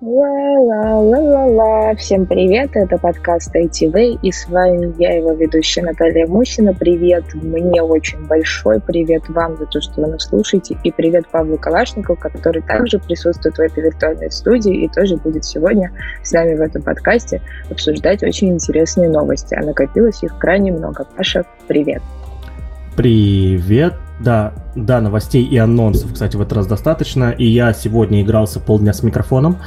Ла-ла-ла-ла-ла. Всем привет, это подкаст ITV, и с вами я, его ведущая Наталья Мусина. Привет мне очень большой, привет вам за то, что вы нас слушаете, и привет Павлу Калашникову, который также присутствует в этой виртуальной студии и тоже будет сегодня с нами в этом подкасте обсуждать очень интересные новости, а накопилось их крайне много. Паша, привет. Привет. Да, да, новостей и анонсов, кстати, в этот раз достаточно. И я сегодня игрался полдня с микрофоном.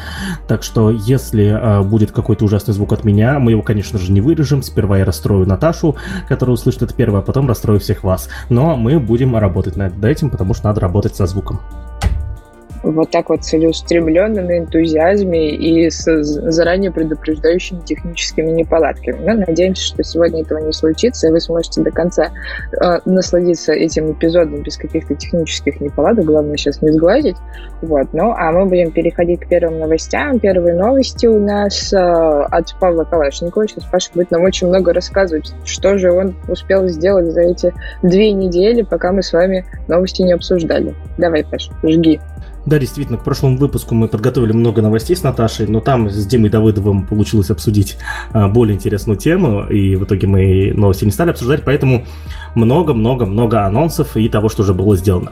Так что, если э, будет какой-то ужасный звук от меня, мы его, конечно же, не вырежем. Сперва я расстрою Наташу, которая услышит это первое, а потом расстрою всех вас. Но мы будем работать над этим, потому что надо работать со звуком вот так вот целеустремленно, на энтузиазме и с заранее предупреждающими техническими неполадками. Но надеемся, что сегодня этого не случится, и вы сможете до конца э, насладиться этим эпизодом без каких-то технических неполадок. Главное сейчас не сглазить. Вот. Ну, а мы будем переходить к первым новостям. Первые новости у нас э, от Павла Калашникова. Сейчас Паша будет нам очень много рассказывать, что же он успел сделать за эти две недели, пока мы с вами новости не обсуждали. Давай, Паша, жги. Да, действительно, к прошлому выпуску мы подготовили много новостей с Наташей, но там с Димой Давыдовым получилось обсудить а, более интересную тему, и в итоге мы новости не стали обсуждать, поэтому много-много-много анонсов и того, что уже было сделано.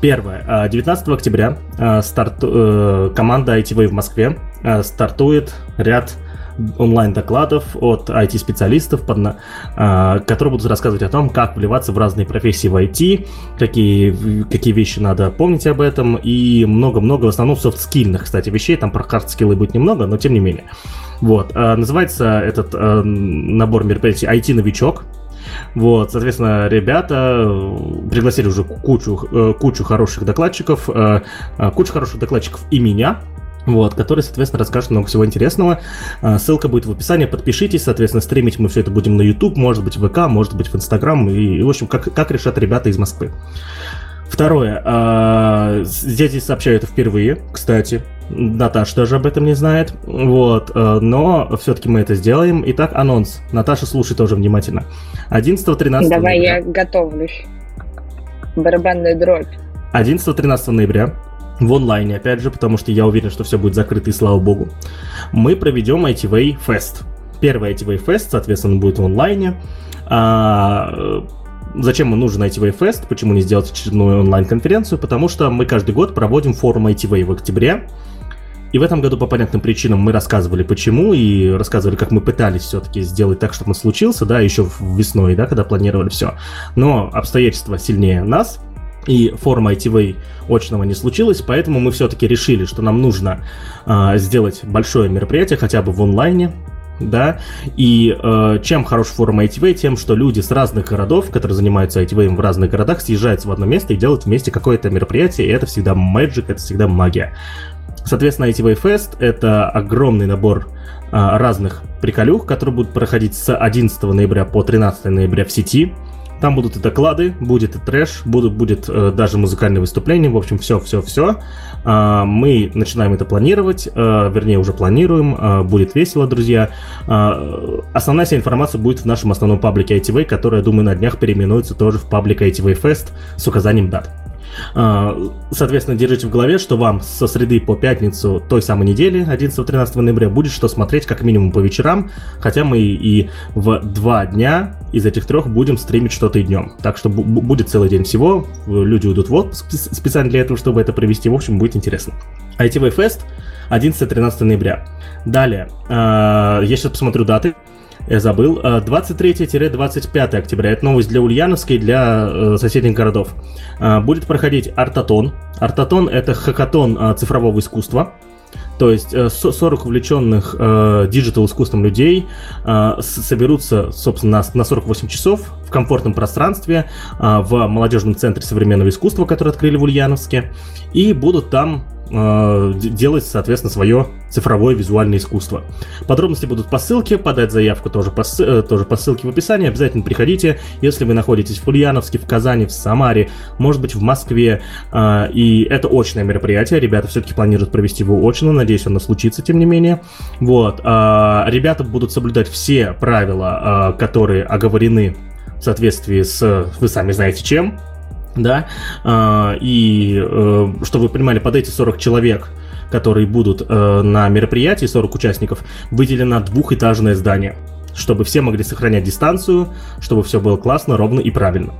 Первое. 19 а, октября а, старт, э, команда ITV в Москве стартует ряд онлайн-докладов от IT-специалистов, а, которые будут рассказывать о том, как вливаться в разные профессии в IT, какие, какие вещи надо помнить об этом, и много-много, в основном софт-скильных, кстати, вещей, там про хард-скиллы будет немного, но тем не менее. Вот, а, называется этот а, набор мероприятий IT-новичок, вот, соответственно, ребята пригласили уже кучу, э, кучу хороших докладчиков, э, кучу хороших докладчиков и меня, вот, который, соответственно, расскажет много всего интересного. А, ссылка будет в описании, подпишитесь, соответственно, стримить мы все это будем на YouTube, может быть, в ВК, может быть, в Инстаграм, и, в общем, как, как решат ребята из Москвы. Второе. А, здесь сообщаю это впервые, кстати. Наташа даже об этом не знает. Вот. А, но все-таки мы это сделаем. Итак, анонс. Наташа, слушай тоже внимательно. 11-13 Давай, ноября. я готовлюсь. Барабанная дробь. 11-13 ноября в онлайне, опять же, потому что я уверен, что все будет закрыто, и слава богу, мы проведем ITV Fest. Первый ITV Fest, соответственно, будет в онлайне. А, э, зачем нужен ITV Fest? Почему не сделать очередную онлайн-конференцию? Потому что мы каждый год проводим форум ITV в октябре. И в этом году по понятным причинам мы рассказывали почему и рассказывали, как мы пытались все-таки сделать так, чтобы он случился, да, еще весной, да, когда планировали все. Но обстоятельства сильнее нас, и форма ITV очного не случилось, поэтому мы все-таки решили, что нам нужно э, сделать большое мероприятие, хотя бы в онлайне, да, и э, чем хорош форум ITV, тем, что люди с разных городов, которые занимаются ITV в разных городах, съезжаются в одно место и делают вместе какое-то мероприятие, и это всегда magic, это всегда магия. Соответственно, ITV Fest — это огромный набор э, разных приколюх, которые будут проходить с 11 ноября по 13 ноября в сети, там будут и доклады, будет и трэш, будут, будет э, даже музыкальное выступление, в общем, все-все-все. Э, а, мы начинаем это планировать, э, вернее, уже планируем, э, будет весело, друзья. Э, основная вся информация будет в нашем основном паблике ITV, который, я думаю, на днях переименуется тоже в паблик ITV Fest с указанием дат. А, соответственно, держите в голове, что вам со среды по пятницу той самой недели, 11-13 ноября, будет что смотреть как минимум по вечерам, хотя мы и в два дня из этих трех будем стримить что-то и днем. Так что будет целый день всего, люди уйдут в отпуск специально для этого, чтобы это провести, в общем, будет интересно. ITV Fest 11-13 ноября. Далее, а, я сейчас посмотрю даты забыл. 23-25 э, октября. Это новость для Ульяновска и для э, соседних городов. Э, будет проходить Артатон. Артатон — это хакатон цифрового искусства. То есть 40 увлеченных digital искусством людей соберутся, собственно, на 48 часов в комфортном пространстве в молодежном центре современного искусства, который открыли в Ульяновске, и будут там э, делать, соответственно, свое цифровое визуальное искусство. Подробности будут по ссылке, подать заявку тоже по, э, тоже по ссылке в описании. Обязательно приходите, если вы находитесь в Ульяновске, в Казани, в Самаре, может быть, в Москве. Э, и это очное мероприятие. Ребята все-таки планируют провести его очно. Надеюсь, оно случится, тем не менее. Вот. Э, ребята будут соблюдать все правила, э, которые оговорены в соответствии с, вы сами знаете чем, да, а, и э, чтобы вы понимали, под эти 40 человек которые будут э, на мероприятии, 40 участников, выделено двухэтажное здание, чтобы все могли сохранять дистанцию, чтобы все было классно, ровно и правильно.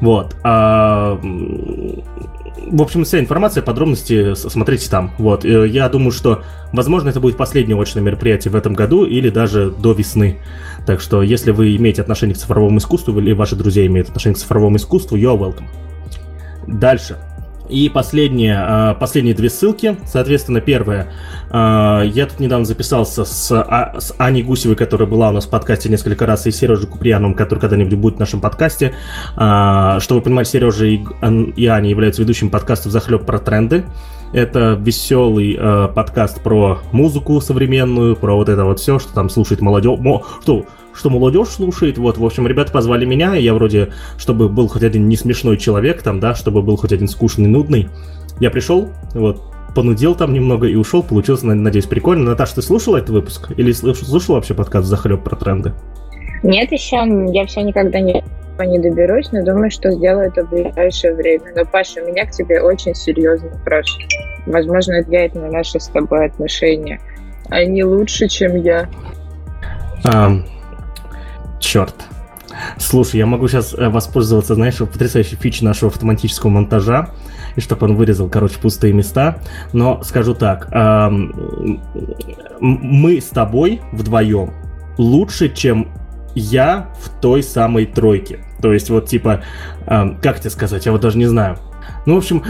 Вот. А, в общем, вся информация, подробности смотрите там. Вот. Э, я думаю, что, возможно, это будет последнее очное мероприятие в этом году или даже до весны. Так что, если вы имеете отношение к цифровому искусству или ваши друзья имеют отношение к цифровому искусству, you're welcome. Дальше. И последние, а, последние две ссылки. Соответственно, первая. А, я тут недавно записался с, а, с Аней Гусевой, которая была у нас в подкасте несколько раз, и Сережей Куприяновым, который когда-нибудь будет в нашем подкасте. Чтобы вы понимали, Сережа и, и Аня являются ведущими подкастов «Захлеб про тренды». Это веселый э, подкаст про музыку современную, про вот это вот все, что там слушает молодежь. Что что молодежь слушает. Вот, в общем, ребята позвали меня, и я вроде, чтобы был хоть один не смешной человек там, да, чтобы был хоть один скучный, нудный. Я пришел, вот, понудил там немного и ушел. Получилось, надеюсь, прикольно. Наташа, ты слушала этот выпуск? Или слушала вообще подкаст «Захлеб» про тренды? Нет еще, я все никогда не не доберусь, но думаю, что сделаю это в ближайшее время. Но, Паша, у меня к тебе очень серьезный вопрос. Возможно, влияет на наши с тобой отношения. Они лучше, чем я. Um, Черт. Слушай, я могу сейчас э, воспользоваться, знаешь, потрясающей фичей нашего автоматического монтажа, и чтобы он вырезал, короче, пустые места. Но скажу так, мы с тобой вдвоем лучше, чем я в той самой тройке. То есть вот типа, как тебе сказать, я вот даже не знаю. Ну, в общем,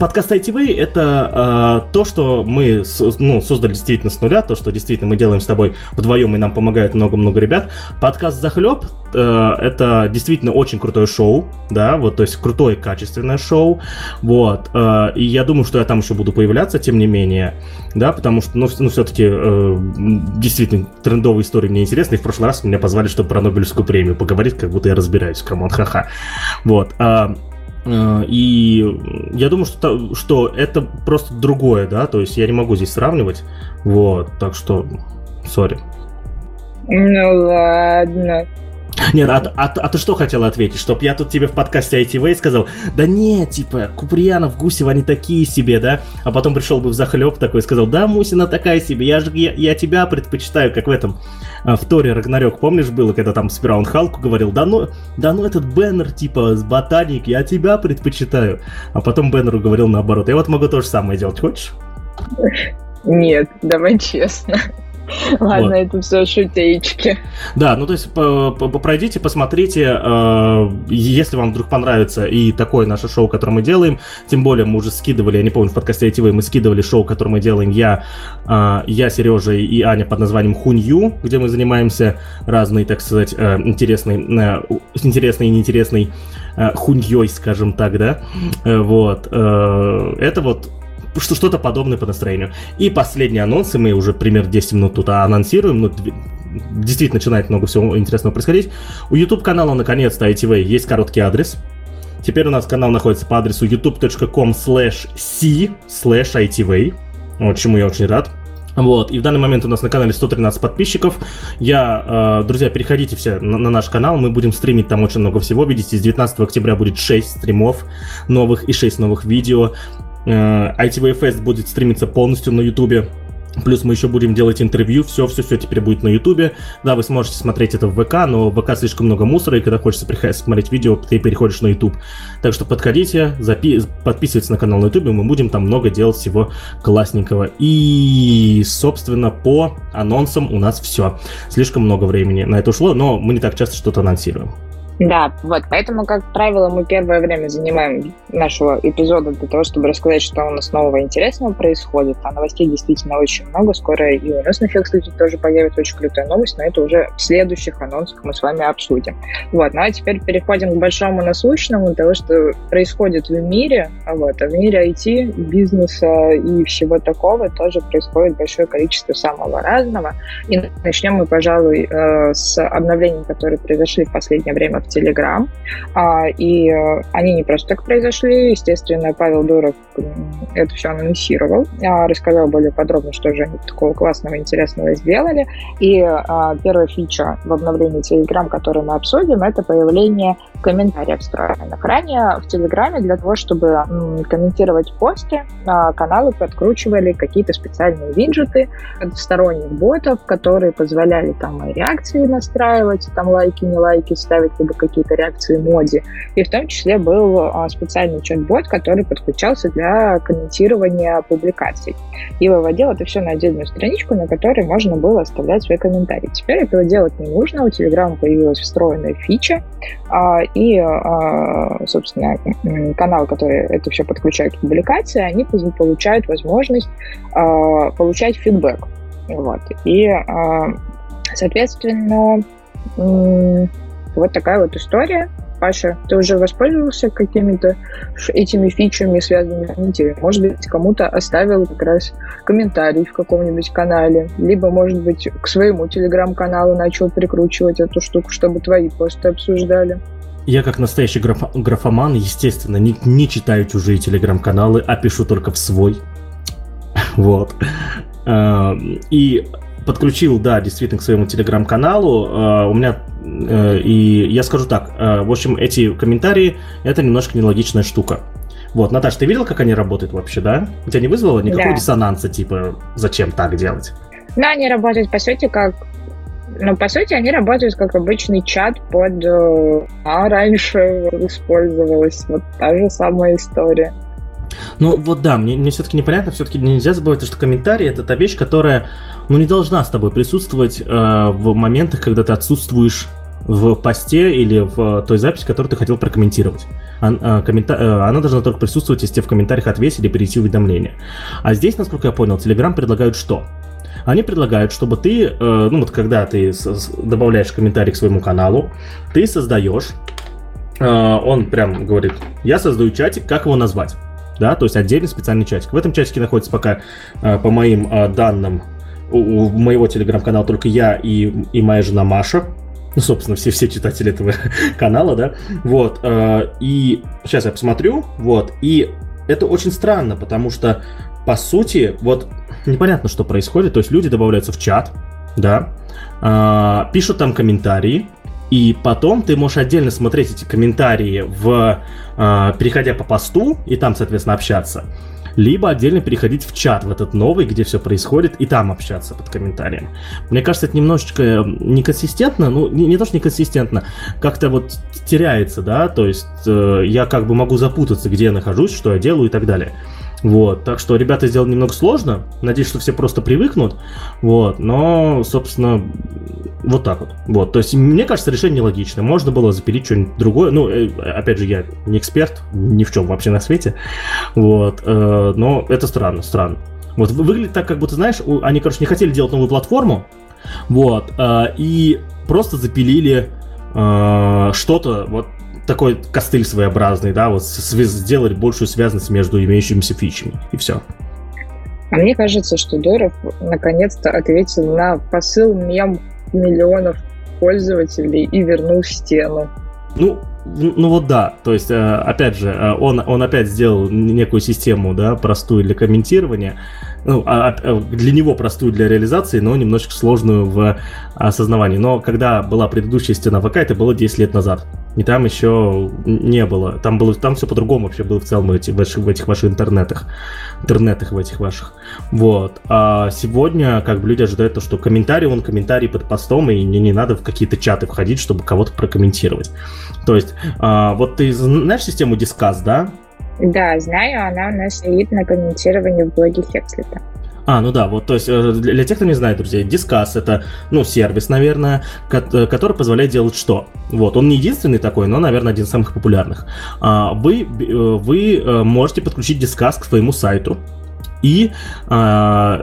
подкаст ITV — это э, то, что мы ну, создали действительно с нуля, то, что действительно мы делаем с тобой вдвоем, и нам помогает много-много ребят. Подкаст «Захлеб» э, — это действительно очень крутое шоу, да, вот, то есть крутое, качественное шоу, вот, э, и я думаю, что я там еще буду появляться, тем не менее, да, потому что, ну, ну все-таки э, действительно трендовые истории мне интересны, и в прошлый раз меня позвали, чтобы про Нобелевскую премию поговорить, как будто я разбираюсь, come on, ха-ха, вот, Э, и я думаю, что, что это просто другое, да, то есть я не могу здесь сравнивать, вот, так что, sorry. Ну ладно. Нет, а, а, а ты что хотела ответить? Чтоб я тут тебе в подкасте ITV сказал, да нет, типа, Куприянов, Гусев, они такие себе, да? А потом пришел бы в захлеб такой и сказал, да, Мусина такая себе, я же я, я тебя предпочитаю, как в этом, а, в Торе Рагнарёк, помнишь, было, когда там сперва он Халку говорил, да ну, да ну этот Беннер, типа, с ботаник, я тебя предпочитаю. А потом Беннеру говорил наоборот, я вот могу то же самое делать, хочешь? Нет, давай честно. Ладно, вот. это все шутеечки. Да, ну то есть пройдите, посмотрите, э, если вам вдруг понравится и такое наше шоу, которое мы делаем, тем более мы уже скидывали, я не помню, в подкасте ITV мы скидывали шоу, которое мы делаем, я, э, я, Сережа и Аня под названием Хунью, где мы занимаемся разной, так сказать, э, интересной, интересной и неинтересной хуньей, скажем так, да, вот, это вот что что-то подобное по настроению. И последние анонсы, мы уже примерно 10 минут тут анонсируем, ну, действительно начинает много всего интересного происходить. У YouTube канала наконец-то ITV есть короткий адрес. Теперь у нас канал находится по адресу youtube.com slash c slash ITV, вот чему я очень рад. Вот, и в данный момент у нас на канале 113 подписчиков. Я, э, друзья, переходите все на, на наш канал, мы будем стримить там очень много всего. Видите, с 19 октября будет 6 стримов новых и 6 новых видео. Э, Fest будет стримиться полностью на YouTube. Плюс мы еще будем делать интервью, все, все, все теперь будет на Ютубе. Да, вы сможете смотреть это в ВК, но в ВК слишком много мусора, и когда хочется смотреть видео, ты переходишь на Ютуб. Так что подходите, запи- подписывайтесь на канал на Ютубе, мы будем там много делать всего классненького. И, собственно, по анонсам у нас все. Слишком много времени на это ушло, но мы не так часто что-то анонсируем. Да, вот, поэтому, как правило, мы первое время занимаем нашего эпизода для того, чтобы рассказать, что у нас нового интересного происходит. А новостей действительно очень много. Скоро и у нас на Фе, кстати, тоже появится очень крутая новость, но это уже в следующих анонсах мы с вами обсудим. Вот, ну а теперь переходим к большому насущному, того, что происходит в мире. А вот, а в мире IT, бизнеса и всего такого тоже происходит большое количество самого разного. И начнем мы, пожалуй, э, с обновлений, которые произошли в последнее время в Telegram. А, и э, они не просто так произошли. Естественно, Павел Дуров это все анонсировал, а, рассказал более подробно, что же они такого классного, интересного сделали. И а, первая фича в обновлении Telegram, которую мы обсудим, это появление комментариев встроенных. Ранее в Телеграме для того, чтобы комментировать посты, а, каналы подкручивали какие-то специальные виджеты от сторонних ботов, которые позволяли там и реакции настраивать, там лайки, не лайки ставить, либо какие-то реакции моди. И в том числе был а, специальный чат-бот, который подключался для комментирования публикаций. И выводил это все на отдельную страничку, на которой можно было оставлять свои комментарии. Теперь этого делать не нужно. У Telegram появилась встроенная фича, а, и, а, собственно, каналы, которые это все подключают к публикации, они получают возможность а, получать фидбэк. Вот. И, соответственно, вот такая вот история. Паша, ты уже воспользовался какими-то этими фичами, связанными с? Может быть, кому-то оставил как раз комментарий в каком-нибудь канале, либо, может быть, к своему телеграм-каналу начал прикручивать эту штуку, чтобы твои посты обсуждали? Я как настоящий граф- графоман, естественно, не, не читаю чужие телеграм-каналы, а пишу только в свой. Вот. А, и подключил, да, действительно, к своему телеграм-каналу. А, у меня, э, и я скажу так, э, в общем, эти комментарии, это немножко нелогичная штука. Вот, Наташа, ты видел, как они работают вообще, да? У тебя не вызвало никакого да. диссонанса, типа, зачем так делать? Ну, они работают, по сути, как но по сути они работают как обычный чат под... Э, а раньше использовалась вот та же самая история. Ну вот да, мне, мне все-таки непонятно, все-таки нельзя забывать, что комментарий это та вещь, которая ну, не должна с тобой присутствовать э, в моментах, когда ты отсутствуешь в посте или в той записи, которую ты хотел прокомментировать. Э, э, она должна только присутствовать, если тебе в комментариях отвесили перейти уведомление. А здесь, насколько я понял, Telegram предлагают что? Они предлагают, чтобы ты, э, ну вот когда ты добавляешь комментарий к своему каналу, ты создаешь, э, он прям говорит, я создаю чатик, как его назвать? Да, то есть отдельный специальный чатик. В этом чатике находится пока, э, по моим э, данным, у, у моего телеграм-канала только я и, и моя жена Маша. Ну, собственно, все, все читатели этого канала, да. Вот. Э, и сейчас я посмотрю. Вот. И это очень странно, потому что, по сути, вот непонятно, что происходит. То есть люди добавляются в чат, да, э, пишут там комментарии, и потом ты можешь отдельно смотреть эти комментарии, в, э, переходя по посту, и там, соответственно, общаться. Либо отдельно переходить в чат, в этот новый, где все происходит, и там общаться под комментарием. Мне кажется, это немножечко неконсистентно, ну, не, не то, что неконсистентно, как-то вот теряется, да, то есть э, я как бы могу запутаться, где я нахожусь, что я делаю и так далее. Вот, так что ребята сделали немного сложно. Надеюсь, что все просто привыкнут. Вот, но, собственно, вот так вот. Вот, то есть, мне кажется, решение логичное. Можно было запилить что-нибудь другое. Ну, э, опять же, я не эксперт ни в чем вообще на свете. Вот, э, но это странно, странно. Вот, выглядит так, как будто, знаешь, они, короче, не хотели делать новую платформу. Вот, э, и просто запилили что-то, вот такой костыль своеобразный, да, вот сделать большую связанность между имеющимися фичами, и все. А мне кажется, что Доров наконец-то ответил на посыл мем миллионов пользователей и вернул стену. Ну, ну вот да, то есть, э, опять же, э, он, он опять сделал некую систему, да, простую для комментирования, ну, а, а, э, для него простую для реализации, но немножечко сложную в осознавании. Но когда была предыдущая стена ВК, это было 10 лет назад. И там еще не было. Там было, там все по-другому вообще было в целом в, этих, в этих ваших интернетах. Интернетах в этих ваших. Вот. А сегодня, как бы, люди ожидают то, что комментарий, он комментарий под постом, и не, не надо в какие-то чаты входить, чтобы кого-то прокомментировать. То есть, а, вот ты знаешь систему Discuss, да? Да, знаю, она у нас стоит на комментировании в блоге Хекслита. А, ну да, вот, то есть э, для тех, кто не знает, друзья, Discuss это, ну, сервис, наверное, э, который позволяет делать что? Вот, он не единственный такой, но, наверное, один из самых популярных. А, вы, э, вы можете подключить Discuss к своему сайту, и э,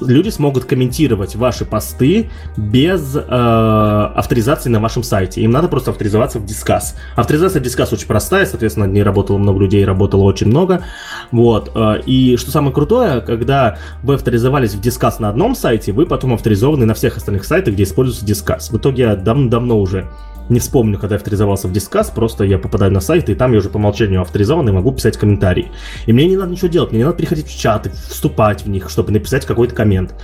люди смогут комментировать ваши посты без э, авторизации на вашем сайте. Им надо просто авторизоваться в Discuss. Авторизация в Discuss очень простая, соответственно, не работало много людей, работало очень много. Вот. Э, и что самое крутое, когда вы авторизовались в Discuss на одном сайте, вы потом авторизованы на всех остальных сайтах, где используется Discuss. В итоге давно-давно уже не вспомню, когда авторизовался в Discuss, просто я попадаю на сайт, и там я уже по умолчанию авторизован и могу писать комментарии. И мне не надо ничего делать, мне не надо переходить в чаты, вступать в них, чтобы написать какой-то коммент.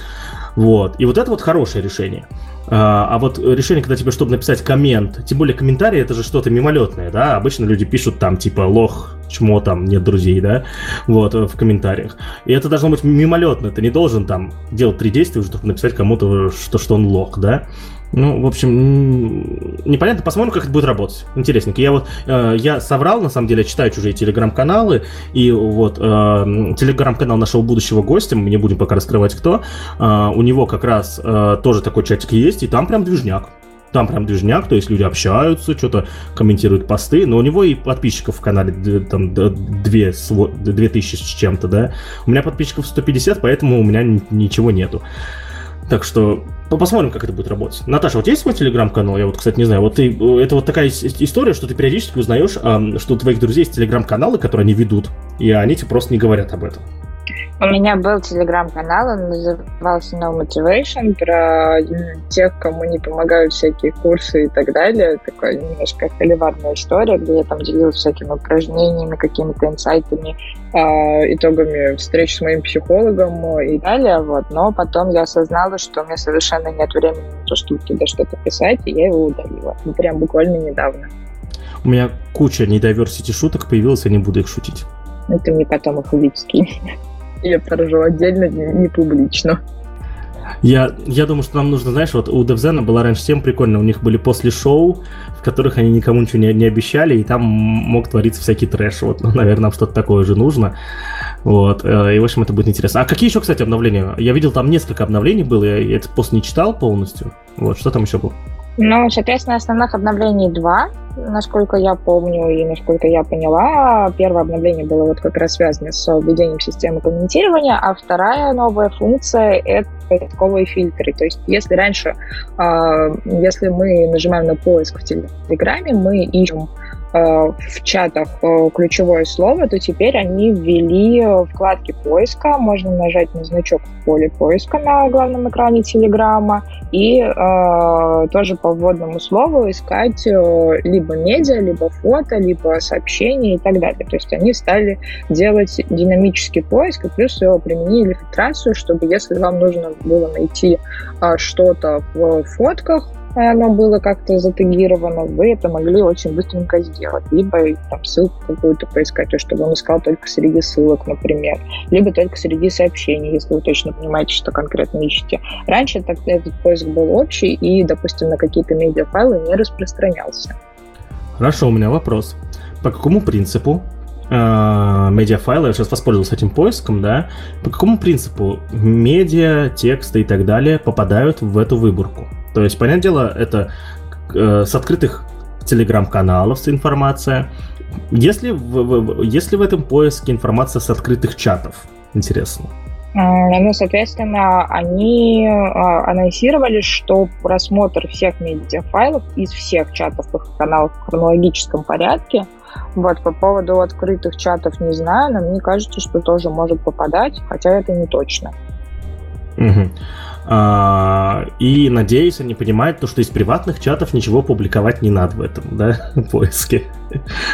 Вот. И вот это вот хорошее решение. А, а вот решение, когда тебе, чтобы написать коммент, тем более комментарий, это же что-то мимолетное, да, обычно люди пишут там, типа, лох, чмо там, нет друзей, да, вот, в комментариях. И это должно быть мимолетно, ты не должен там делать три действия, чтобы написать кому-то, что, что он лох, да. Ну, в общем, непонятно, посмотрим, как это будет работать. Интересненько. Я вот, э, я соврал, на самом деле, я читаю чужие телеграм-каналы, и вот э, телеграм-канал нашего будущего гостя, мы не будем пока раскрывать кто, э, у него как раз э, тоже такой чатик есть, и там прям движняк. Там прям движняк, то есть люди общаются, что-то комментируют посты, но у него и подписчиков в канале там 2, 2000 с чем-то, да. У меня подписчиков 150, поэтому у меня ничего нету. Так что посмотрим, как это будет работать. Наташа, вот есть свой телеграм-канал? Я вот, кстати, не знаю. Вот ты, это вот такая история, что ты периодически узнаешь, что у твоих друзей есть телеграм-каналы, которые они ведут, и они тебе просто не говорят об этом. У меня был телеграм-канал, он назывался No Motivation, про тех, кому не помогают всякие курсы и так далее. Такая немножко холиварная история, где я там делилась всякими упражнениями, какими-то инсайтами, э, итогами встреч с моим психологом и далее. Вот. Но потом я осознала, что у меня совершенно нет времени на то, чтобы туда что-то писать, и я его удалила. Ну, прям буквально недавно. У меня куча недоверсити шуток появилась, я не буду их шутить. Это мне потом их увидеть я поражу отдельно, не, публично. Я, я думаю, что нам нужно, знаешь, вот у Девзена была раньше тем прикольно, у них были после шоу, в которых они никому ничего не, не обещали, и там мог твориться всякий трэш. Вот, ну, наверное, нам что-то такое же нужно. Вот, э, и, в общем, это будет интересно. А какие еще, кстати, обновления? Я видел, там несколько обновлений было, я этот пост не читал полностью. Вот, что там еще было? Ну, соответственно, основных обновлений два, насколько я помню и насколько я поняла. Первое обновление было вот как раз связано с введением системы комментирования, а вторая новая функция — это поисковые фильтры. То есть если раньше, э, если мы нажимаем на поиск в Телеграме, мы ищем в чатах э, ключевое слово, то теперь они ввели вкладки поиска. Можно нажать на значок в поле поиска на главном экране Телеграма и э, тоже по вводному слову искать э, либо медиа, либо фото, либо сообщения и так далее. То есть они стали делать динамический поиск и плюс применили фильтрацию, чтобы если вам нужно было найти э, что-то в фотках, оно было как-то затегировано, вы это могли очень быстренько сделать. Либо там ссылку какую-то поискать, чтобы он искал только среди ссылок, например. Либо только среди сообщений, если вы точно понимаете, что конкретно ищете. Раньше так, этот поиск был общий и, допустим, на какие-то медиафайлы не распространялся. Хорошо, у меня вопрос. По какому принципу э, медиафайлы, я сейчас воспользовался этим поиском, да, по какому принципу медиа, тексты и так далее попадают в эту выборку? То есть, понятное дело, это э, с открытых телеграм-каналов информация. Если в, в, если в этом поиске информация с открытых чатов, интересно. Ну, соответственно, они а, анонсировали, что просмотр всех медиафайлов из всех чатов их каналов в хронологическом порядке. Вот, по поводу открытых чатов не знаю, но мне кажется, что тоже может попадать, хотя это не точно. Угу. А, и надеюсь, они понимают то, что из приватных чатов ничего публиковать не надо в этом, да, поиске.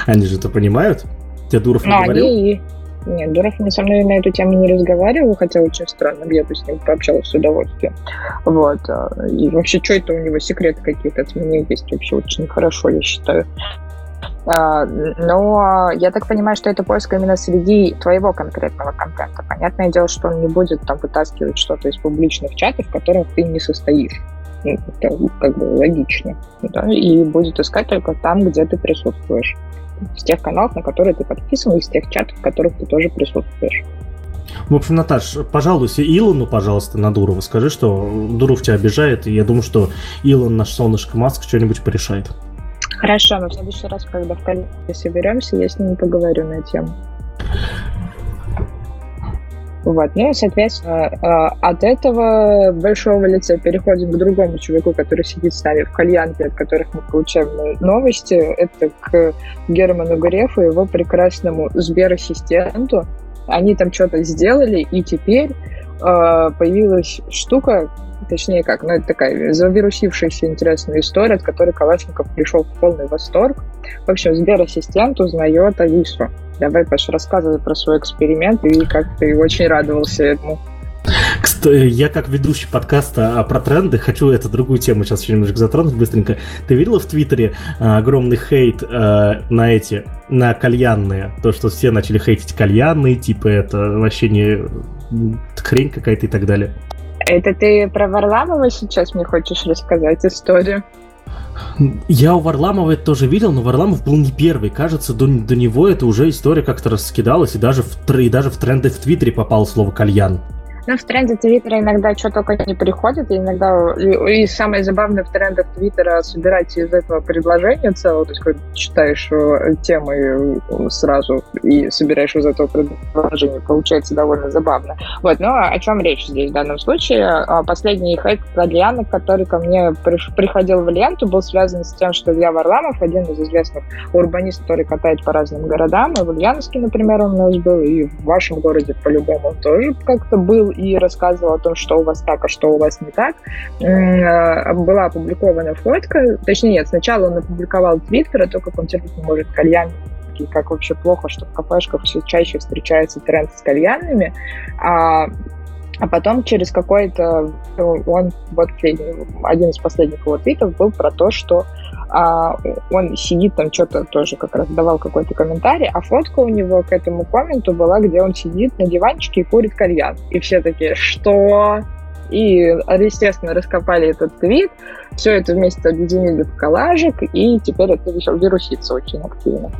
Они же это понимают? Тебе Дуров не говорил? Они... Нет, Дуров не со мной на эту тему не разговаривал, хотя очень странно, я бы с ним пообщалась с удовольствием. Вот. А, и вообще, что это у него, секреты какие-то от меня есть вообще очень хорошо, я считаю. А, но я так понимаю, что это поиск именно среди твоего конкретного контента. Понятное дело, что он не будет там вытаскивать что-то из публичных чатов, в которых ты не состоишь. Ну, это как бы логично. Да? И будет искать только там, где ты присутствуешь. С тех каналов, на которые ты подписан, и с тех чатов, в которых ты тоже присутствуешь. В общем, Наташ, пожалуйся Илону, пожалуйста, на Дурова. Скажи, что Дуров тебя обижает, и я думаю, что Илон, наш солнышко Маск, что-нибудь порешает. Хорошо, но в следующий раз, когда в коллеге соберемся, я с ним поговорю на тему. Вот. Ну и, соответственно, а, от этого большого лица переходим к другому чуваку, который сидит с нами в кальянке, от которых мы получаем новости. Это к Герману Грефу и его прекрасному Сбер-ассистенту. Они там что-то сделали, и теперь э, появилась штука, точнее как, ну это такая завирусившаяся интересная история, от которой Калашников пришел в полный восторг. В общем, Сбер-ассистент узнает Алису. Давай, Паш, рассказывай про свой эксперимент и как ты очень радовался этому. Я как ведущий подкаста а, про тренды хочу эту другую тему сейчас еще немножко затронуть быстренько. Ты видела в Твиттере а, огромный хейт а, на эти, на кальянные? То, что все начали хейтить кальянные, типа это вообще не хрень какая-то и так далее. Это ты про Варламова сейчас мне хочешь рассказать историю? Я у Варламова это тоже видел, но Варламов был не первый. Кажется, до, до него это уже история как-то раскидалась, и даже в, и даже в тренды в Твиттере попало слово «кальян». Ну, в тренде Твиттера иногда что только не приходит, и иногда... И, и самое забавное в трендах Твиттера собирать из этого предложения целого, то есть когда читаешь э, темы э, сразу и собираешь из этого предложения, получается довольно забавно. Вот, ну, о чем речь здесь в данном случае? А, последний хайп кальянок, который ко мне приходил в ленту, был связан с тем, что Илья Варламов, один из известных урбанистов, который катает по разным городам, и в Ульяновске, например, он у нас был, и в вашем городе по-любому тоже как-то был, и рассказывал о том, что у вас так, а что у вас не так. Э, была опубликована фотка, точнее нет, сначала он опубликовал твиттер, то, как он терпеть не может кальян и как вообще плохо, что в кафешках все чаще встречается тренд с кальянами. А а потом через какой-то он вот один из последних его твитов был про то, что а, он сидит там что-то тоже как раз давал какой-то комментарий, а фотка у него к этому комменту была, где он сидит на диванчике и курит кальян. И все такие, что? И, естественно, раскопали этот твит, все это вместе объединили в коллажик, и теперь это вирусится очень активно.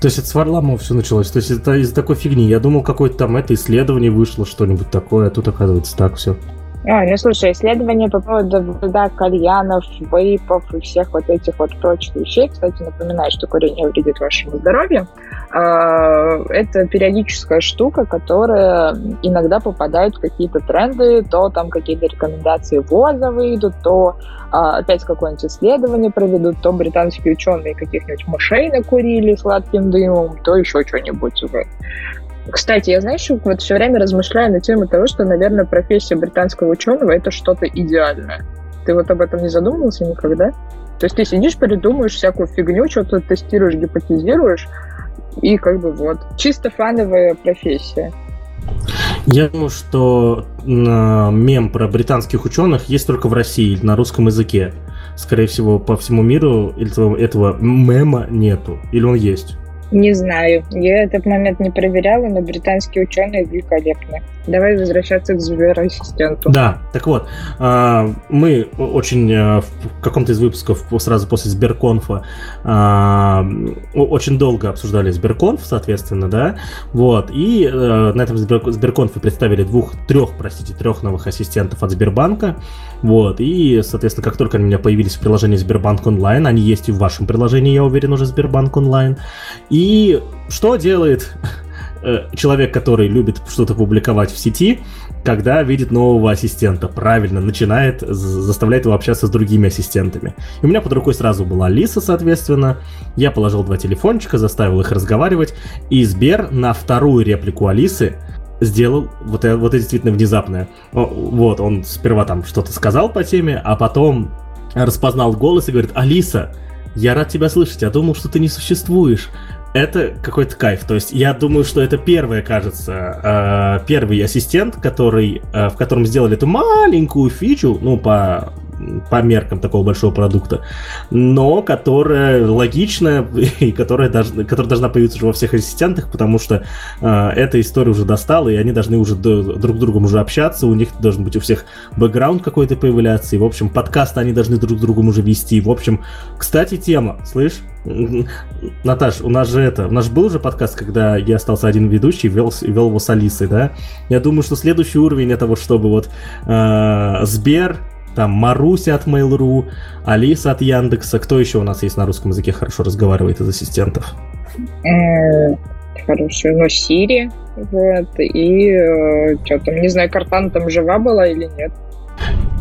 То есть это с Варламова все началось. То есть это из такой фигни. Я думал, какое-то там это исследование вышло, что-нибудь такое, а тут оказывается так все. А, ну слушай, исследования по поводу вреда кальянов, вейпов и всех вот этих вот прочих вещей, кстати, напоминаю, что курение вредит вашему здоровью, а, это периодическая штука, которая иногда попадает в какие-то тренды, то там какие-то рекомендации ВОЗа выйдут, то а, опять какое-нибудь исследование проведут, то британские ученые каких-нибудь мышей накурили сладким дымом, то еще что-нибудь. Кстати, я, знаешь, вот все время размышляю на тему того, что, наверное, профессия британского ученого — это что-то идеальное. Ты вот об этом не задумывался никогда? То есть ты сидишь, придумываешь всякую фигню, что-то тестируешь, гипотезируешь, и как бы вот. Чисто фановая профессия. Я думаю, что мем про британских ученых есть только в России, на русском языке. Скорее всего, по всему миру этого, этого мема нету. Или он есть? Не знаю. Я этот момент не проверяла, но британские ученые великолепны. Давай возвращаться к Сбер-ассистенту. Да, так вот, а, мы очень а, в каком-то из выпусков сразу после Сберконфа а, очень долго обсуждали Сберконф, соответственно, да, вот, и на этом Сберконфе представили двух, трех, простите, трех новых ассистентов от Сбербанка, вот, и, соответственно, как только они у меня появились в приложении Сбербанк онлайн, они есть и в вашем приложении, я уверен, уже Сбербанк онлайн, и что делает э, человек, который любит что-то публиковать в сети, когда видит нового ассистента, правильно, начинает, заставляет его общаться с другими ассистентами. И у меня под рукой сразу была Лиса, соответственно. Я положил два телефончика, заставил их разговаривать, и Сбер на вторую реплику Алисы сделал вот это, вот это действительно внезапное. Вот, он сперва там что-то сказал по теме, а потом распознал голос и говорит, Алиса, я рад тебя слышать, я думал, что ты не существуешь. Это какой-то кайф. То есть я думаю, что это первый, кажется, э, первый ассистент, который, э, в котором сделали эту маленькую фичу, ну, по по меркам такого большого продукта, но которая логичная и которая, должна, которая должна появиться уже во всех ассистентах, потому что э, эта история уже достала, и они должны уже друг с другом уже общаться, у них должен быть у всех бэкграунд какой-то появляться, и, в общем, подкасты они должны друг с другом уже вести. В общем, кстати, тема, слышь? Наташ, у нас же это, у нас же был уже подкаст, когда я остался один ведущий, вел, вел его с Алисой, да? Я думаю, что следующий уровень это вот чтобы вот э, Сбер, там Маруся от Mail.ru, Алиса от Яндекса. Кто еще у нас есть на русском языке хорошо разговаривает из ассистентов? Хорошо, ну Сири, вот, и э, что там, не знаю, Картан там жива была или нет.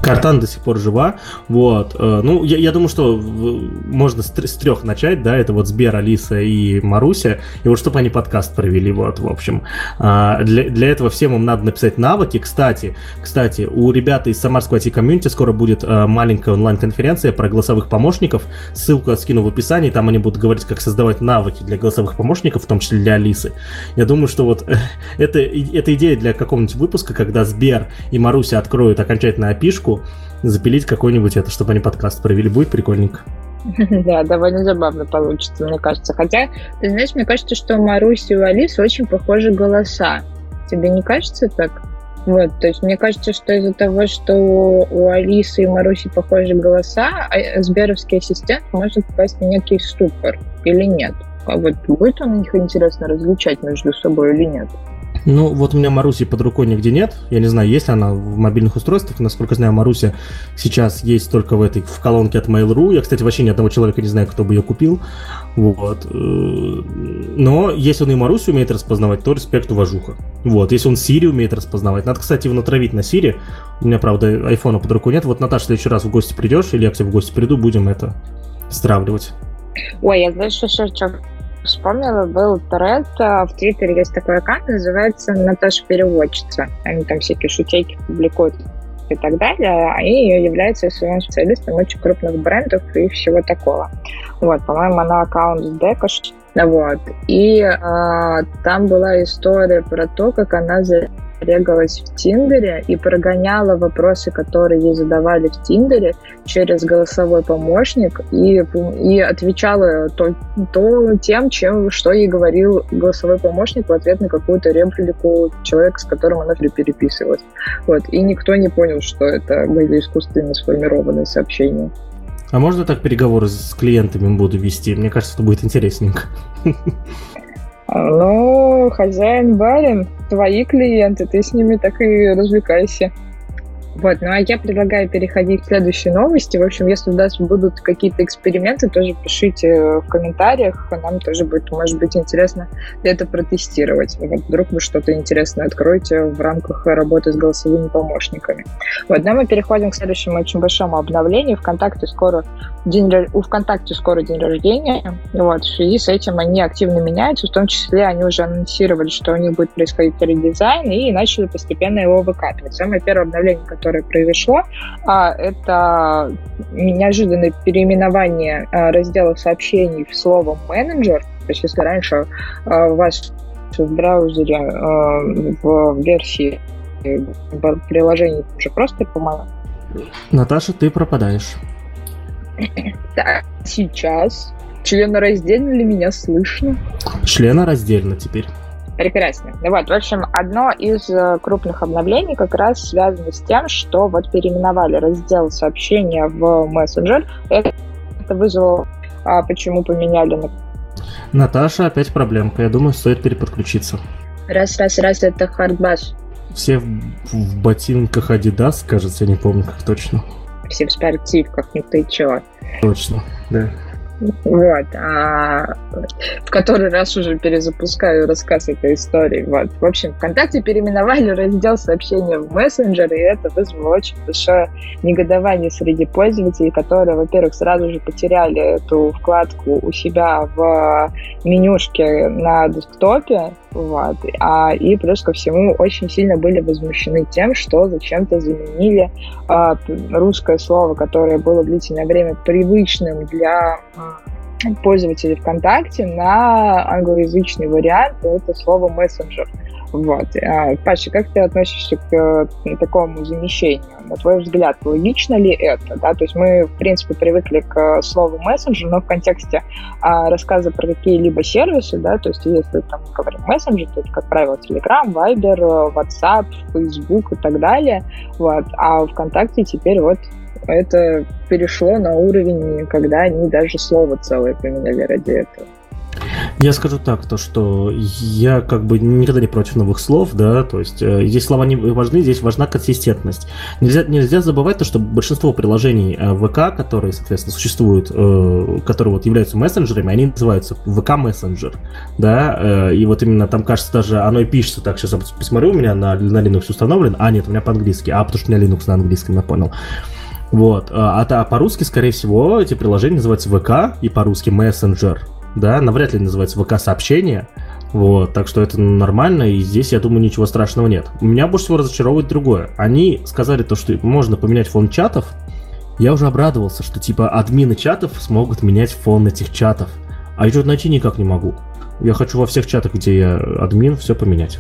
Картан до сих пор жива. Вот. Э, ну, я, я думаю, что можно с, трех начать, да, это вот Сбер, Алиса и Маруся, и вот чтобы они подкаст провели, вот, в общем. А, для, для этого всем им надо написать навыки. Кстати, кстати, у ребят из Самарского IT-комьюнити скоро будет э, маленькая онлайн-конференция про голосовых помощников. Ссылку скину в описании, там они будут говорить, как создавать навыки для голосовых помощников, в том числе для Алисы. Я думаю, что вот это, это идея для какого-нибудь выпуска, когда Сбер и Маруся откроют окончательно опишку, запилить какой-нибудь это, чтобы они подкаст провели. Будет прикольненько. Да, довольно забавно получится, мне кажется. Хотя, ты знаешь, мне кажется, что у Маруси и у очень похожи голоса. Тебе не кажется так? Вот, то есть мне кажется, что из-за того, что у Алисы и Маруси похожи голоса, а Сберовский ассистент может попасть в некий ступор или нет. А вот будет он их интересно различать между собой или нет? Ну, вот у меня Маруси под рукой нигде нет. Я не знаю, есть ли она в мобильных устройствах. Насколько знаю, Маруся сейчас есть только в этой в колонке от Mail.ru. Я, кстати, вообще ни одного человека не знаю, кто бы ее купил. Вот. Э, но если он и Маруси умеет распознавать, то респект уважуха. Вот. Если он Siri умеет распознавать, надо, кстати, его натравить на Siri. У меня, правда, айфона под рукой нет. Вот, Наташа, в следующий раз в гости придешь, или я к тебе в гости приду, будем это стравливать. Ой, я знаешь, что вспомнила, был тред, а, в Твиттере есть такой аккаунт, называется Наташа Переводчица. Они там всякие шутейки публикуют и так далее, и является своим специалистом очень крупных брендов и всего такого. Вот, по-моему, она аккаунт с Декош, вот. И э, там была история про то, как она регалась в Тиндере и прогоняла вопросы, которые ей задавали в Тиндере через голосовой помощник и, и отвечала то, то тем, чем, что ей говорил голосовой помощник в ответ на какую-то реплику человека, с которым она переписывалась. Вот. И никто не понял, что это были искусственно сформированные сообщения. А можно так переговоры с клиентами буду вести? Мне кажется, это будет интересненько. Ну, хозяин барин, твои клиенты, ты с ними так и развлекайся. Вот, ну а я предлагаю переходить к следующей новости. В общем, если у нас будут какие-то эксперименты, тоже пишите в комментариях. Нам тоже будет, может быть, интересно это протестировать. Вот, вдруг вы что-то интересное откроете в рамках работы с голосовыми помощниками. Вот, ну, мы переходим к следующему очень большому обновлению. Вконтакте скоро день, у ВКонтакте скоро день рождения. Вот, в связи с этим они активно меняются. В том числе они уже анонсировали, что у них будет происходить редизайн, и начали постепенно его выкатывать. Самое первое обновление, которое которое произошло, а, это неожиданное переименование а, раздела сообщений в слово «менеджер». То есть если раньше а, у вас в браузере в версии приложений уже просто по Наташа, ты пропадаешь. Так, сейчас членораздельно ли меня слышно? Членораздельно теперь. Прекрасно. Вот, в общем, одно из э, крупных обновлений как раз связано с тем, что вот переименовали раздел сообщения в мессенджер. Это вызвало, а почему поменяли на Наташа, опять проблемка. Я думаю, стоит переподключиться. Раз, раз, раз, это хардбаш. Все в, в ботинках Adidas, кажется, я не помню, как точно. Все в спортивках, не ты чего. Точно, да. Вот. А в который раз уже перезапускаю рассказ этой истории. Вот. В общем, ВКонтакте переименовали раздел сообщения в мессенджер, и это вызвало очень большое негодование среди пользователей, которые, во-первых, сразу же потеряли эту вкладку у себя в менюшке на десктопе, вот. А, и плюс ко всему очень сильно были возмущены тем, что зачем-то заменили а, русское слово, которое было длительное время привычным для пользователей ВКонтакте на англоязычный вариант, это слово мессенджер. Вот. А, Паша, как ты относишься к э, такому замещению? На твой взгляд, логично ли это? Да? То есть мы, в принципе, привыкли к слову мессенджер, но в контексте а, рассказа про какие-либо сервисы, да, то есть если там говорим мессенджер, то это, как правило, Telegram, Viber, WhatsApp, Facebook и так далее. Вот. А ВКонтакте теперь вот это перешло на уровень, когда они даже слово целое поменяли ради этого. Я скажу так, то что я как бы никогда не против новых слов, да, то есть э, здесь слова не важны, здесь важна консистентность. Нельзя, нельзя забывать то, что большинство приложений э, ВК, которые, соответственно, существуют, э, которые вот являются мессенджерами, они называются ВК мессенджер, да, э, и вот именно там, кажется, даже оно и пишется так, сейчас я посмотрю, у меня на, на Linux установлен, а нет, у меня по-английски, а потому что у меня Linux на английском, я понял. Вот, а, а по-русски, скорее всего, эти приложения называются ВК и по-русски мессенджер, да, навряд ли называется ВК-сообщение, вот, так что это нормально, и здесь, я думаю, ничего страшного нет. Меня больше всего разочаровывает другое. Они сказали то, что можно поменять фон чатов. Я уже обрадовался, что типа админы чатов смогут менять фон этих чатов. А я что-то найти никак не могу. Я хочу во всех чатах, где я админ, все поменять.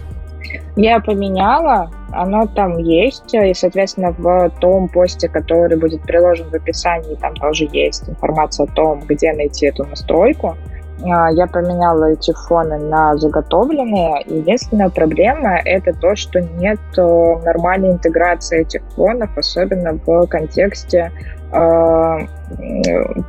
Я поменяла, оно там есть, и, соответственно, в том посте, который будет приложен в описании, там тоже есть информация о том, где найти эту настройку. А, я поменяла эти фоны на заготовленные. Единственная проблема — это то, что нет нормальной интеграции этих фонов, особенно в контексте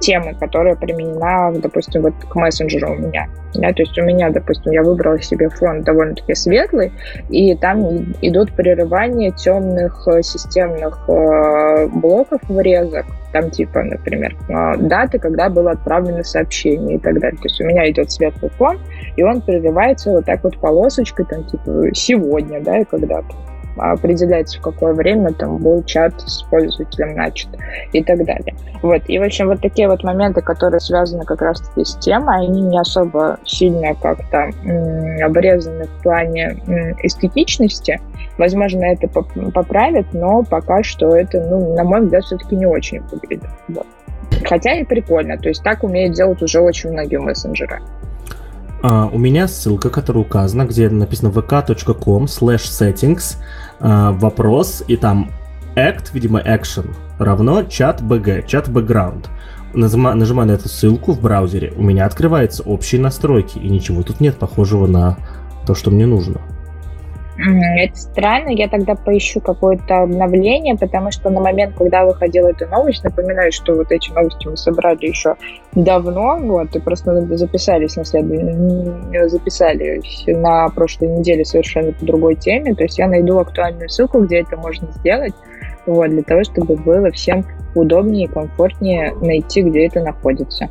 темы, которая применена, допустим, вот к мессенджеру у меня. Да, то есть у меня, допустим, я выбрала себе фон довольно-таки светлый, и там идут прерывания темных э, системных э, блоков врезок, там типа, например, э, даты, когда было отправлено сообщение и так далее. То есть у меня идет светлый фон, и он прерывается вот так вот полосочкой, там типа сегодня, да, и когда-то определяется, в какое время там был чат с пользователем начат и так далее. Вот. И, в общем, вот такие вот моменты, которые связаны как раз-таки с темой, они не особо сильно как-то обрезаны в плане эстетичности. Возможно, это поправит, но пока что это, ну, на мой взгляд, все-таки не очень выглядит. Вот. Хотя и прикольно. То есть так умеют делать уже очень многие мессенджеры. Uh, у меня ссылка, которая указана, где написано vk.com slash settings, uh, вопрос, и там act, видимо, action, равно чат bg, чат background. Нажимаю на эту ссылку в браузере, у меня открываются общие настройки, и ничего тут нет похожего на то, что мне нужно. Это странно, я тогда поищу какое-то обновление, потому что на момент, когда выходила эта новость, напоминаю, что вот эти новости мы собрали еще давно, вот, и просто записались на след... записались на прошлой неделе совершенно по другой теме, то есть я найду актуальную ссылку, где это можно сделать, вот, для того, чтобы было всем удобнее и комфортнее найти, где это находится.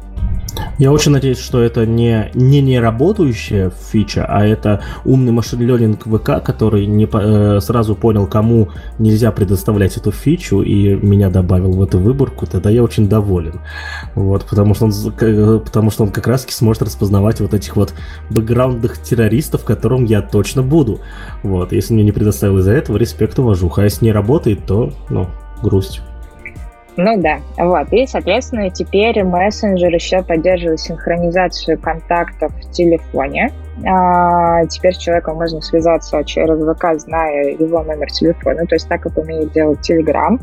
Я очень надеюсь, что это не, не не работающая фича, а это умный машин ленинг ВК, который не э, сразу понял, кому нельзя предоставлять эту фичу, и меня добавил в эту выборку, тогда я очень доволен. Вот, потому что он, потому что он как раз сможет распознавать вот этих вот бэкграундных террористов, которым я точно буду. Вот, если мне не предоставил из-за этого, респект уважуха. А если не работает, то, ну, грусть. Ну да, вот. И, соответственно, теперь мессенджер еще поддерживает синхронизацию контактов в телефоне. А, теперь с человеком можно связаться через ВК, зная его номер телефона, то есть так, как умеет делать Telegram.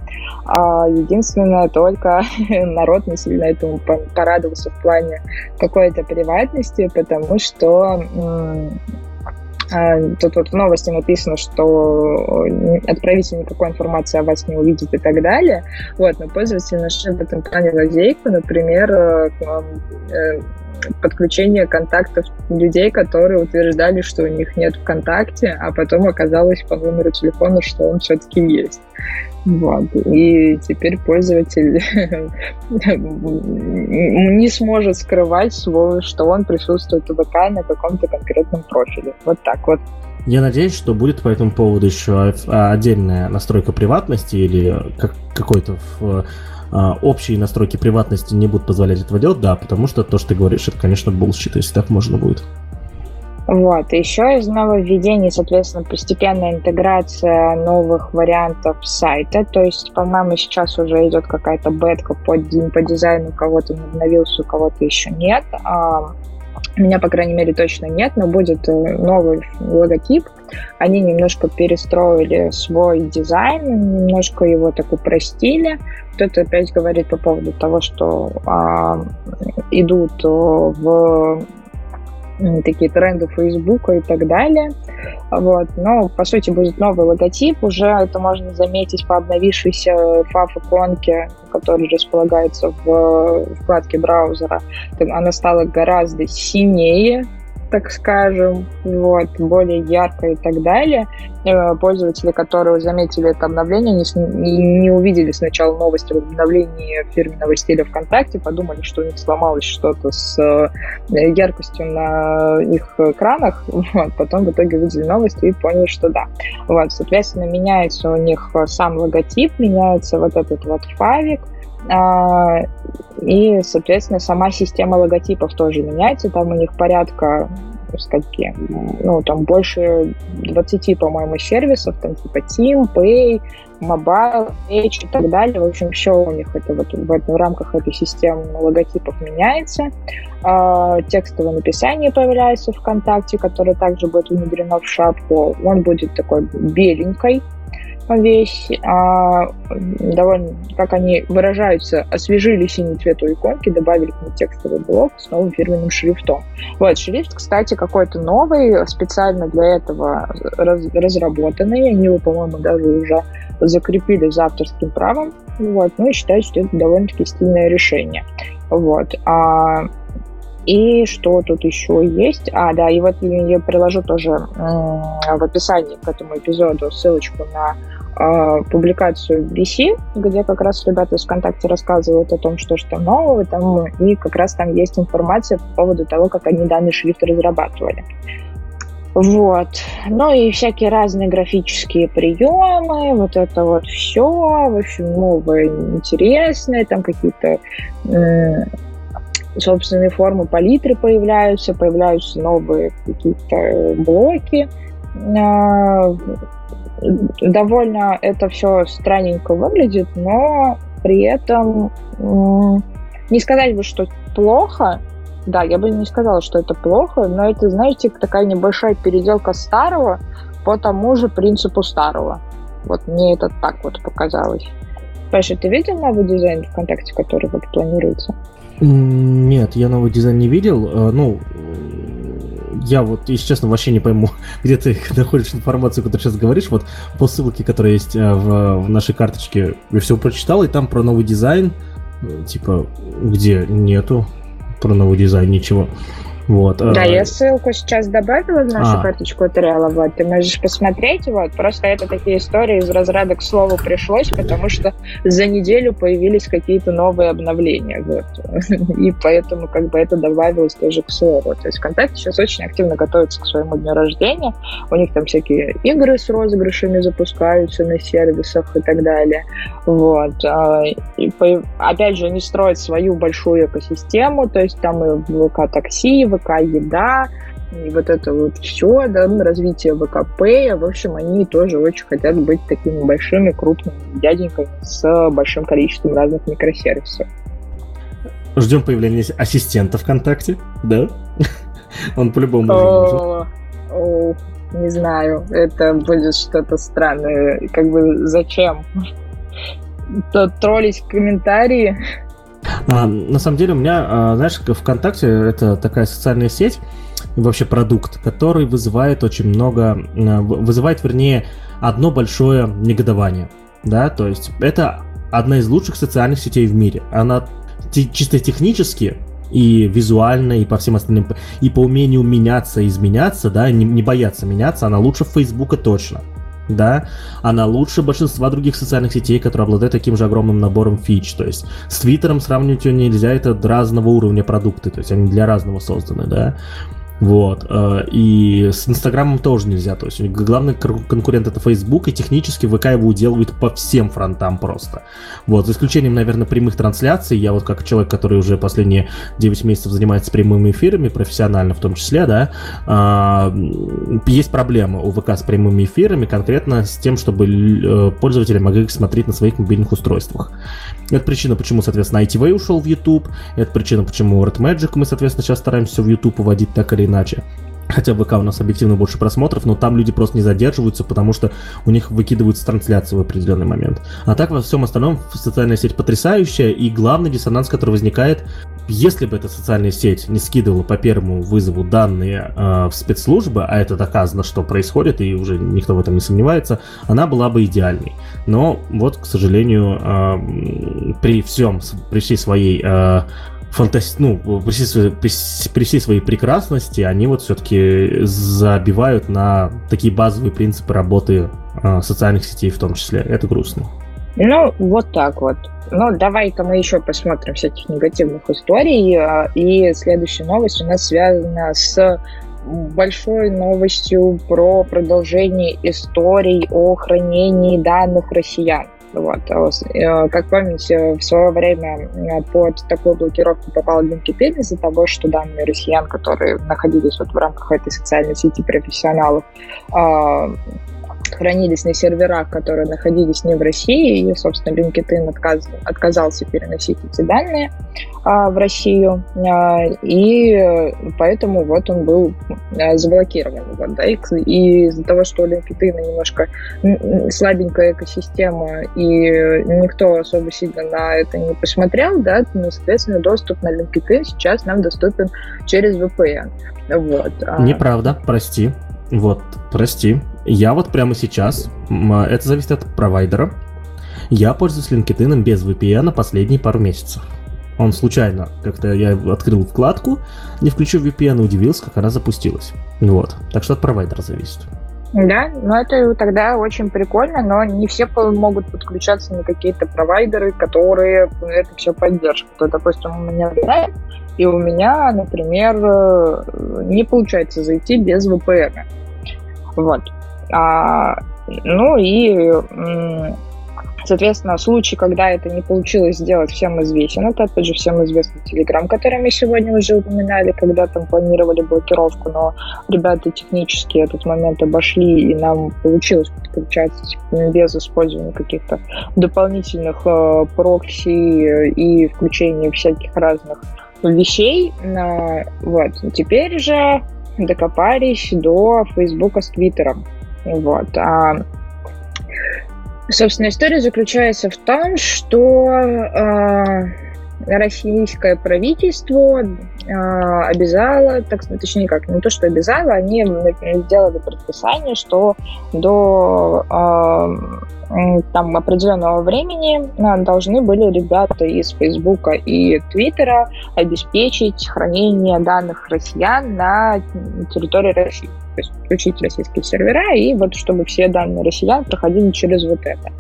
А, единственное, только народ не сильно этому порадовался в плане какой-то приватности, потому что тут вот в новости написано, что отправитель никакой информации о вас не увидит и так далее. Вот, но пользователи нашли в этом плане лазейку, например, э, э, подключение контактов людей, которые утверждали, что у них нет ВКонтакте, а потом оказалось по номеру телефона, что он все-таки есть. Вот. И теперь пользователь не сможет скрывать свой, что он присутствует в ВК на каком-то конкретном профиле. Вот так вот. Я надеюсь, что будет по этому поводу еще отдельная настройка приватности или как, какой-то в а, общие настройки приватности не будут позволять этого делать, да, потому что то, что ты говоришь, это, конечно, bullshit, если так можно будет. Вот. Еще из нововведений, соответственно, постепенная интеграция новых вариантов сайта. То есть, по-моему, сейчас уже идет какая-то бетка по, по дизайну, у кого-то не обновился, у кого-то еще нет. У меня, по крайней мере, точно нет, но будет э, новый логотип. Они немножко перестроили свой дизайн, немножко его так упростили. Кто-то опять говорит по поводу того, что а, идут э, в такие тренды Фейсбука и так далее. Вот. Но, по сути, будет новый логотип. Уже это можно заметить по обновившейся фав-иконке, которая располагается в вкладке браузера. Она стала гораздо синее, так скажем, вот, более ярко и так далее. Э, пользователи, которые заметили это обновление, не, не увидели сначала новости об обновлении фирменного стиля ВКонтакте, подумали, что у них сломалось что-то с э, яркостью на их экранах, вот, потом в итоге увидели новости и поняли, что да. Вот, соответственно, меняется у них сам логотип, меняется вот этот вот фавик, и, соответственно, сама система логотипов тоже меняется. Там у них порядка скольки, ну, там больше 20, по-моему, сервисов, там типа Team, Pay, Mobile, Edge и так далее. В общем, все у них это вот в, в рамках этой системы логотипов меняется. Э, текстовое написание появляется ВКонтакте, которое также будет внедрено в шапку. Он будет такой беленькой, весь, а, довольно, как они выражаются, освежили синий цвет у иконки, добавили к ней текстовый блок с новым фирменным шрифтом. Вот, шрифт, кстати, какой-то новый, специально для этого раз, разработанный, они его, по-моему, даже уже закрепили за авторским правом, вот, ну и считаю, что это довольно-таки стильное решение. Вот. А, и что тут еще есть? А, да, и вот я приложу тоже в описании к этому эпизоду ссылочку на э, публикацию BC, где как раз ребята из ВКонтакте рассказывают о том, что что нового там, и как раз там есть информация по поводу того, как они данный шрифт разрабатывали. Вот. Ну и всякие разные графические приемы, вот это вот все, в общем, новое, интересное, там какие-то собственные формы палитры появляются, появляются новые какие-то блоки. А, довольно это все странненько выглядит, но при этом не сказать бы, что плохо. Да, я бы не сказала, что это плохо, но это, знаете, такая небольшая переделка старого по тому же принципу старого. Вот мне это так вот показалось. Паша, ты видел новый дизайн ВКонтакте, который вот планируется? Нет, я новый дизайн не видел. Э, ну, я вот, если честно, вообще не пойму, где ты находишь информацию, которую сейчас говоришь. Вот по ссылке, которая есть э, в, в нашей карточке, я все прочитал, и там про новый дизайн, э, типа, где нету про новый дизайн ничего. Вот. Да, я ссылку сейчас добавила в нашу а. карточку материала, вот, ты можешь посмотреть, вот, просто это такие истории из разряда к слову пришлось, потому что за неделю появились какие-то новые обновления, вот, и поэтому как бы это добавилось тоже к слову, то есть ВКонтакте сейчас очень активно готовится к своему дню рождения, у них там всякие игры с розыгрышами запускаются на сервисах и так далее, вот, а, и опять же, они строят свою большую экосистему, то есть там и ВК-такси, ВК еда, и вот это вот все, да, развитие ВКП, в общем, они тоже очень хотят быть такими большими, крупными дяденьками с большим количеством разных микросервисов. Ждем появления ассистента ВКонтакте, да? Он по-любому нужен. Не знаю, это будет что-то странное. Как бы зачем? Троллить комментарии а, на самом деле у меня, а, знаешь, ВКонтакте это такая социальная сеть, вообще продукт, который вызывает очень много, а, вызывает, вернее, одно большое негодование. Да, то есть это одна из лучших социальных сетей в мире. Она чисто технически и визуально, и по всем остальным, и по умению меняться, изменяться, да, не, не бояться меняться, она лучше Фейсбука точно да, она лучше большинства других социальных сетей, которые обладают таким же огромным набором фич. То есть с Твиттером сравнивать ее нельзя, это разного уровня продукты, то есть они для разного созданы, да. Вот. Э, и с Инстаграмом тоже нельзя. То есть главный конкурент это Facebook, и технически ВК его уделывает по всем фронтам просто. Вот. За исключением, наверное, прямых трансляций. Я вот как человек, который уже последние 9 месяцев занимается прямыми эфирами, профессионально в том числе, да, а, есть проблема у ВК с прямыми эфирами, конкретно с тем, чтобы э, пользователи могли их смотреть на своих мобильных устройствах. Это причина, почему, соответственно, ITV ушел в YouTube. Это причина, почему Red Magic мы, соответственно, сейчас стараемся в YouTube уводить так или иначе. Хотя ВК у нас объективно больше просмотров, но там люди просто не задерживаются, потому что у них выкидываются трансляции в определенный момент. А так во всем остальном социальная сеть потрясающая, и главный диссонанс, который возникает, если бы эта социальная сеть не скидывала по первому вызову данные э, в спецслужбы, а это доказано, что происходит, и уже никто в этом не сомневается, она была бы идеальной. Но вот, к сожалению, э, при всем, при всей своей э, фантаси... ну, при всей, при, при всей своей прекрасности, они вот все-таки забивают на такие базовые принципы работы э, социальных сетей в том числе. Это грустно. Ну, вот так вот. Ну, давай-ка мы еще посмотрим всяких негативных историй. А, и следующая новость у нас связана с большой новостью про продолжение историй о хранении данных россиян. Вот. А э, как помните, в свое время э, под такую блокировку попал LinkedIn из-за того, что данные россиян, которые находились вот в рамках этой социальной сети профессионалов, а, хранились на серверах, которые находились не в России, и, собственно, LinkedIn отказ, отказался переносить эти данные а, в Россию, а, и поэтому вот он был а, заблокирован. Вот, да, и, и из-за того, что у LinkedIn немножко слабенькая экосистема, и никто особо сильно на это не посмотрел, да, ну, соответственно, доступ на LinkedIn сейчас нам доступен через VPN. Вот. Неправда, прости. Вот, прости. Я вот прямо сейчас, это зависит от провайдера, я пользуюсь LinkedIn без VPN последние пару месяцев. Он случайно, как-то я открыл вкладку, не включив VPN, и удивился, как она запустилась. Вот. Так что от провайдера зависит. Да, но это тогда очень прикольно, но не все могут подключаться на какие-то провайдеры, которые это все поддерживают. То, допустим, у меня Drive, и у меня, например, э, не получается зайти без VPN. Вот. А, ну и, соответственно, случай, когда это не получилось сделать, всем известен. Это, опять же, всем известный Телеграм, который мы сегодня уже упоминали, когда там планировали блокировку, но ребята технически этот момент обошли, и нам получилось подключаться без использования каких-то дополнительных э, прокси и включения всяких разных вещей. Вот. Теперь же докопались до Фейсбука с Твиттером. Вот. А, собственно, история заключается в том, что а, российское правительство а, обязало, так, точнее как, не то, что обязало, они сделали предписание, что до а, там определенного времени а, должны были ребята из Фейсбука и Твиттера обеспечить хранение данных россиян на территории России. То есть включить российские сервера, и вот чтобы все данные россиян проходили через вот это.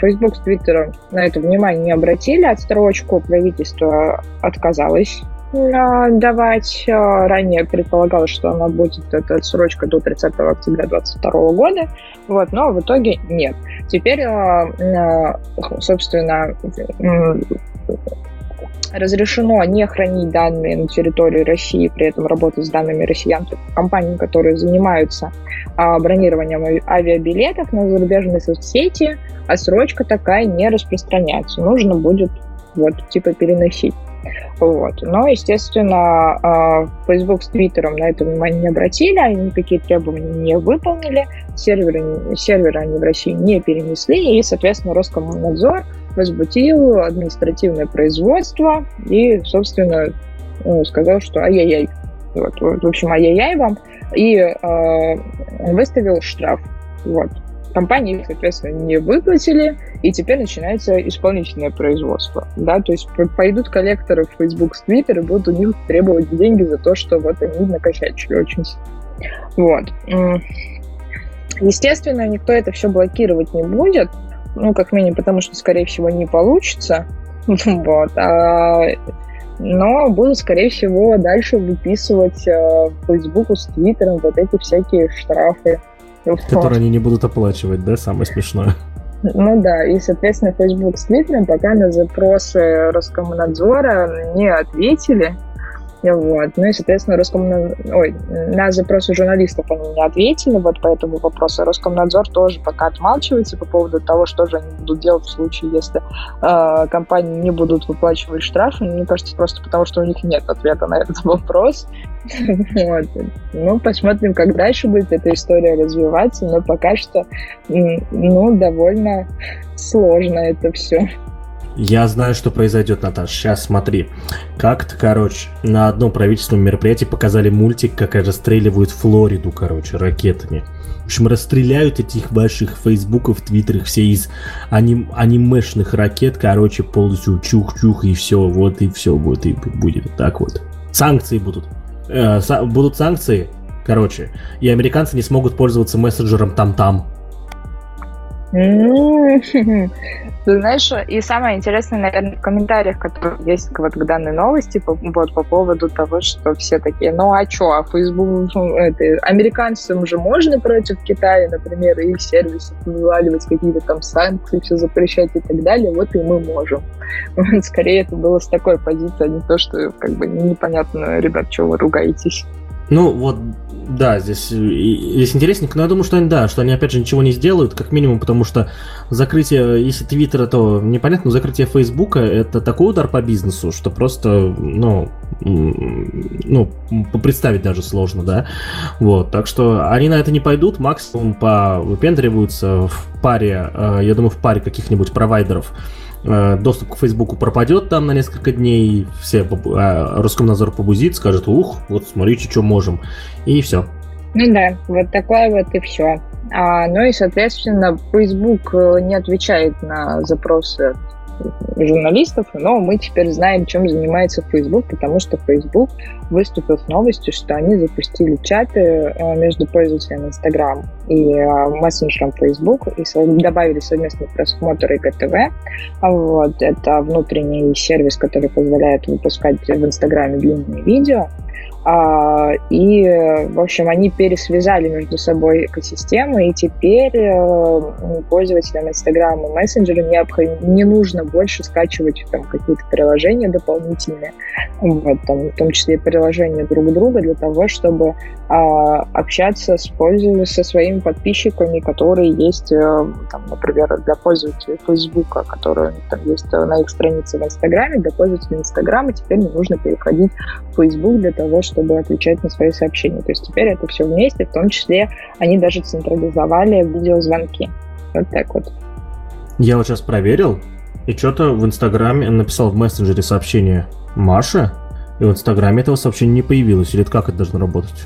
Facebook с Твиттером на это внимание не обратили, отстрочку правительство отказалось давать. Ранее предполагалось, что она будет, эта отсрочка до 30 октября 2022 года, вот, но в итоге нет. Теперь, собственно, разрешено не хранить данные на территории России, при этом работать с данными россиян, компании, которые занимаются а, бронированием авиабилетов на зарубежные соцсети, а срочка такая не распространяется. Нужно будет вот типа переносить. Вот. Но, естественно, а, Facebook с Твиттером на это внимание не обратили, они никакие требования не выполнили, серверы, серверы они в России не перенесли, и, соответственно, Роскомнадзор возбудил административное производство и, собственно, ну, сказал, что ай-яй-яй. Вот, в общем, ай-яй-яй вам. И э, выставил штраф. Вот. Компании, соответственно, не выплатили, и теперь начинается исполнительное производство. Да? То есть пойдут коллекторы в Facebook Twitter и будут у них требовать деньги за то, что вот они накосячили очень Вот. Естественно, никто это все блокировать не будет, ну, как минимум, потому что, скорее всего, не получится. Вот. А, но будут, скорее всего, дальше выписывать э, Фейсбуку с Твиттером вот эти всякие штрафы. Которые они не будут оплачивать, да, самое смешное? Ну да, и, соответственно, Facebook с Твиттером пока на запросы Роскомнадзора не ответили. Вот. Ну и, соответственно, Роскомнадзор... Ой, на запросы журналистов они не ответили, вот по этому вопросу. Роскомнадзор тоже пока отмалчивается по поводу того, что же они будут делать в случае, если э, компании не будут выплачивать штрафы. Мне кажется, просто потому, что у них нет ответа на этот вопрос. вот. Ну, посмотрим, как дальше будет эта история развиваться, но пока что, ну, довольно сложно это все. Я знаю, что произойдет, Наташ. Сейчас смотри. Как-то, короче, на одном правительственном мероприятии показали мультик, как расстреливают Флориду, короче, ракетами. В общем, расстреляют этих ваших фейсбуков, твиттерах, все из аним анимешных ракет, короче, полностью чух-чух, и все, вот, и все будет, и будет так вот. Санкции будут. Э, са будут санкции, короче, и американцы не смогут пользоваться мессенджером там-там. Ты знаешь, и самое интересное, наверное, в комментариях, которые есть вот к данной новости, по, вот по поводу того, что все такие, ну а что, а Facebook, это, американцам же можно против Китая, например, их сервисов вываливать какие-то там санкции, все запрещать и так далее, вот и мы можем. Скорее это было с такой позиции, а не то, что как бы непонятно, ребят, что вы ругаетесь. Ну, вот да, здесь, здесь интересненько, но я думаю, что они, да, что они опять же ничего не сделают, как минимум, потому что закрытие, если Твиттера, то непонятно, но закрытие Фейсбука это такой удар по бизнесу, что просто, ну, ну, представить даже сложно, да. Вот, так что они на это не пойдут, максимум по выпендриваются в паре, э, я думаю, в паре каких-нибудь провайдеров, Э, доступ к Фейсбуку пропадет там на несколько дней, все а, Роскомнадзор побузит, скажет, ух, вот смотрите, что можем, и все. Ну да, вот такое вот и все. А, ну и, соответственно, Facebook э, не отвечает на запросы журналистов, но мы теперь знаем, чем занимается Facebook, потому что Facebook выступил с новостью, что они запустили чаты э, между пользователями Instagram и э, мессенджером Facebook и добавили совместный просмотр ИГТВ. Вот, это внутренний сервис, который позволяет выпускать в Инстаграме длинные видео. А, и, в общем, они пересвязали между собой экосистемы, и теперь э, пользователям Instagram и мессенджера не, нужно больше скачивать там, какие-то приложения дополнительные, вот, там, в том числе приложения друг друга, для того, чтобы а, общаться с пользователями, со своими подписчиками, которые есть, э, там, например, для пользователей Facebook, которые там есть на их странице в Инстаграме, для пользователей Инстаграма теперь не нужно переходить в Facebook для того, чтобы отвечать на свои сообщения. То есть теперь это все вместе, в том числе они даже централизовали видеозвонки. Вот так вот. Я вот сейчас проверил, и что-то в Инстаграме написал в мессенджере сообщение Маше, и в Инстаграме этого сообщения не появилось. Или как это должно работать?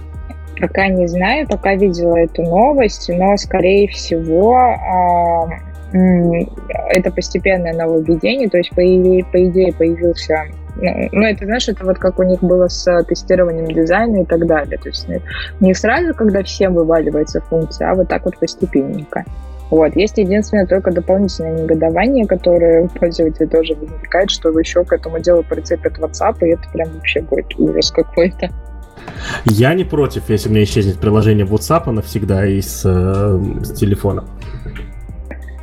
Пока не знаю, пока видела эту новость, но, скорее всего, а, это постепенное нововведение, то есть, по, по идее, появился ну, ну, это, знаешь, это вот как у них было с тестированием дизайна и так далее. То есть не сразу, когда всем вываливается функция, а вот так вот постепенненько. Вот. Есть единственное только дополнительное негодование, которое у пользователя тоже возникает, что еще к этому делу прицепят WhatsApp, и это прям вообще будет ужас какой-то. Я не против, если у меня исчезнет приложение WhatsApp навсегда из э, с телефона.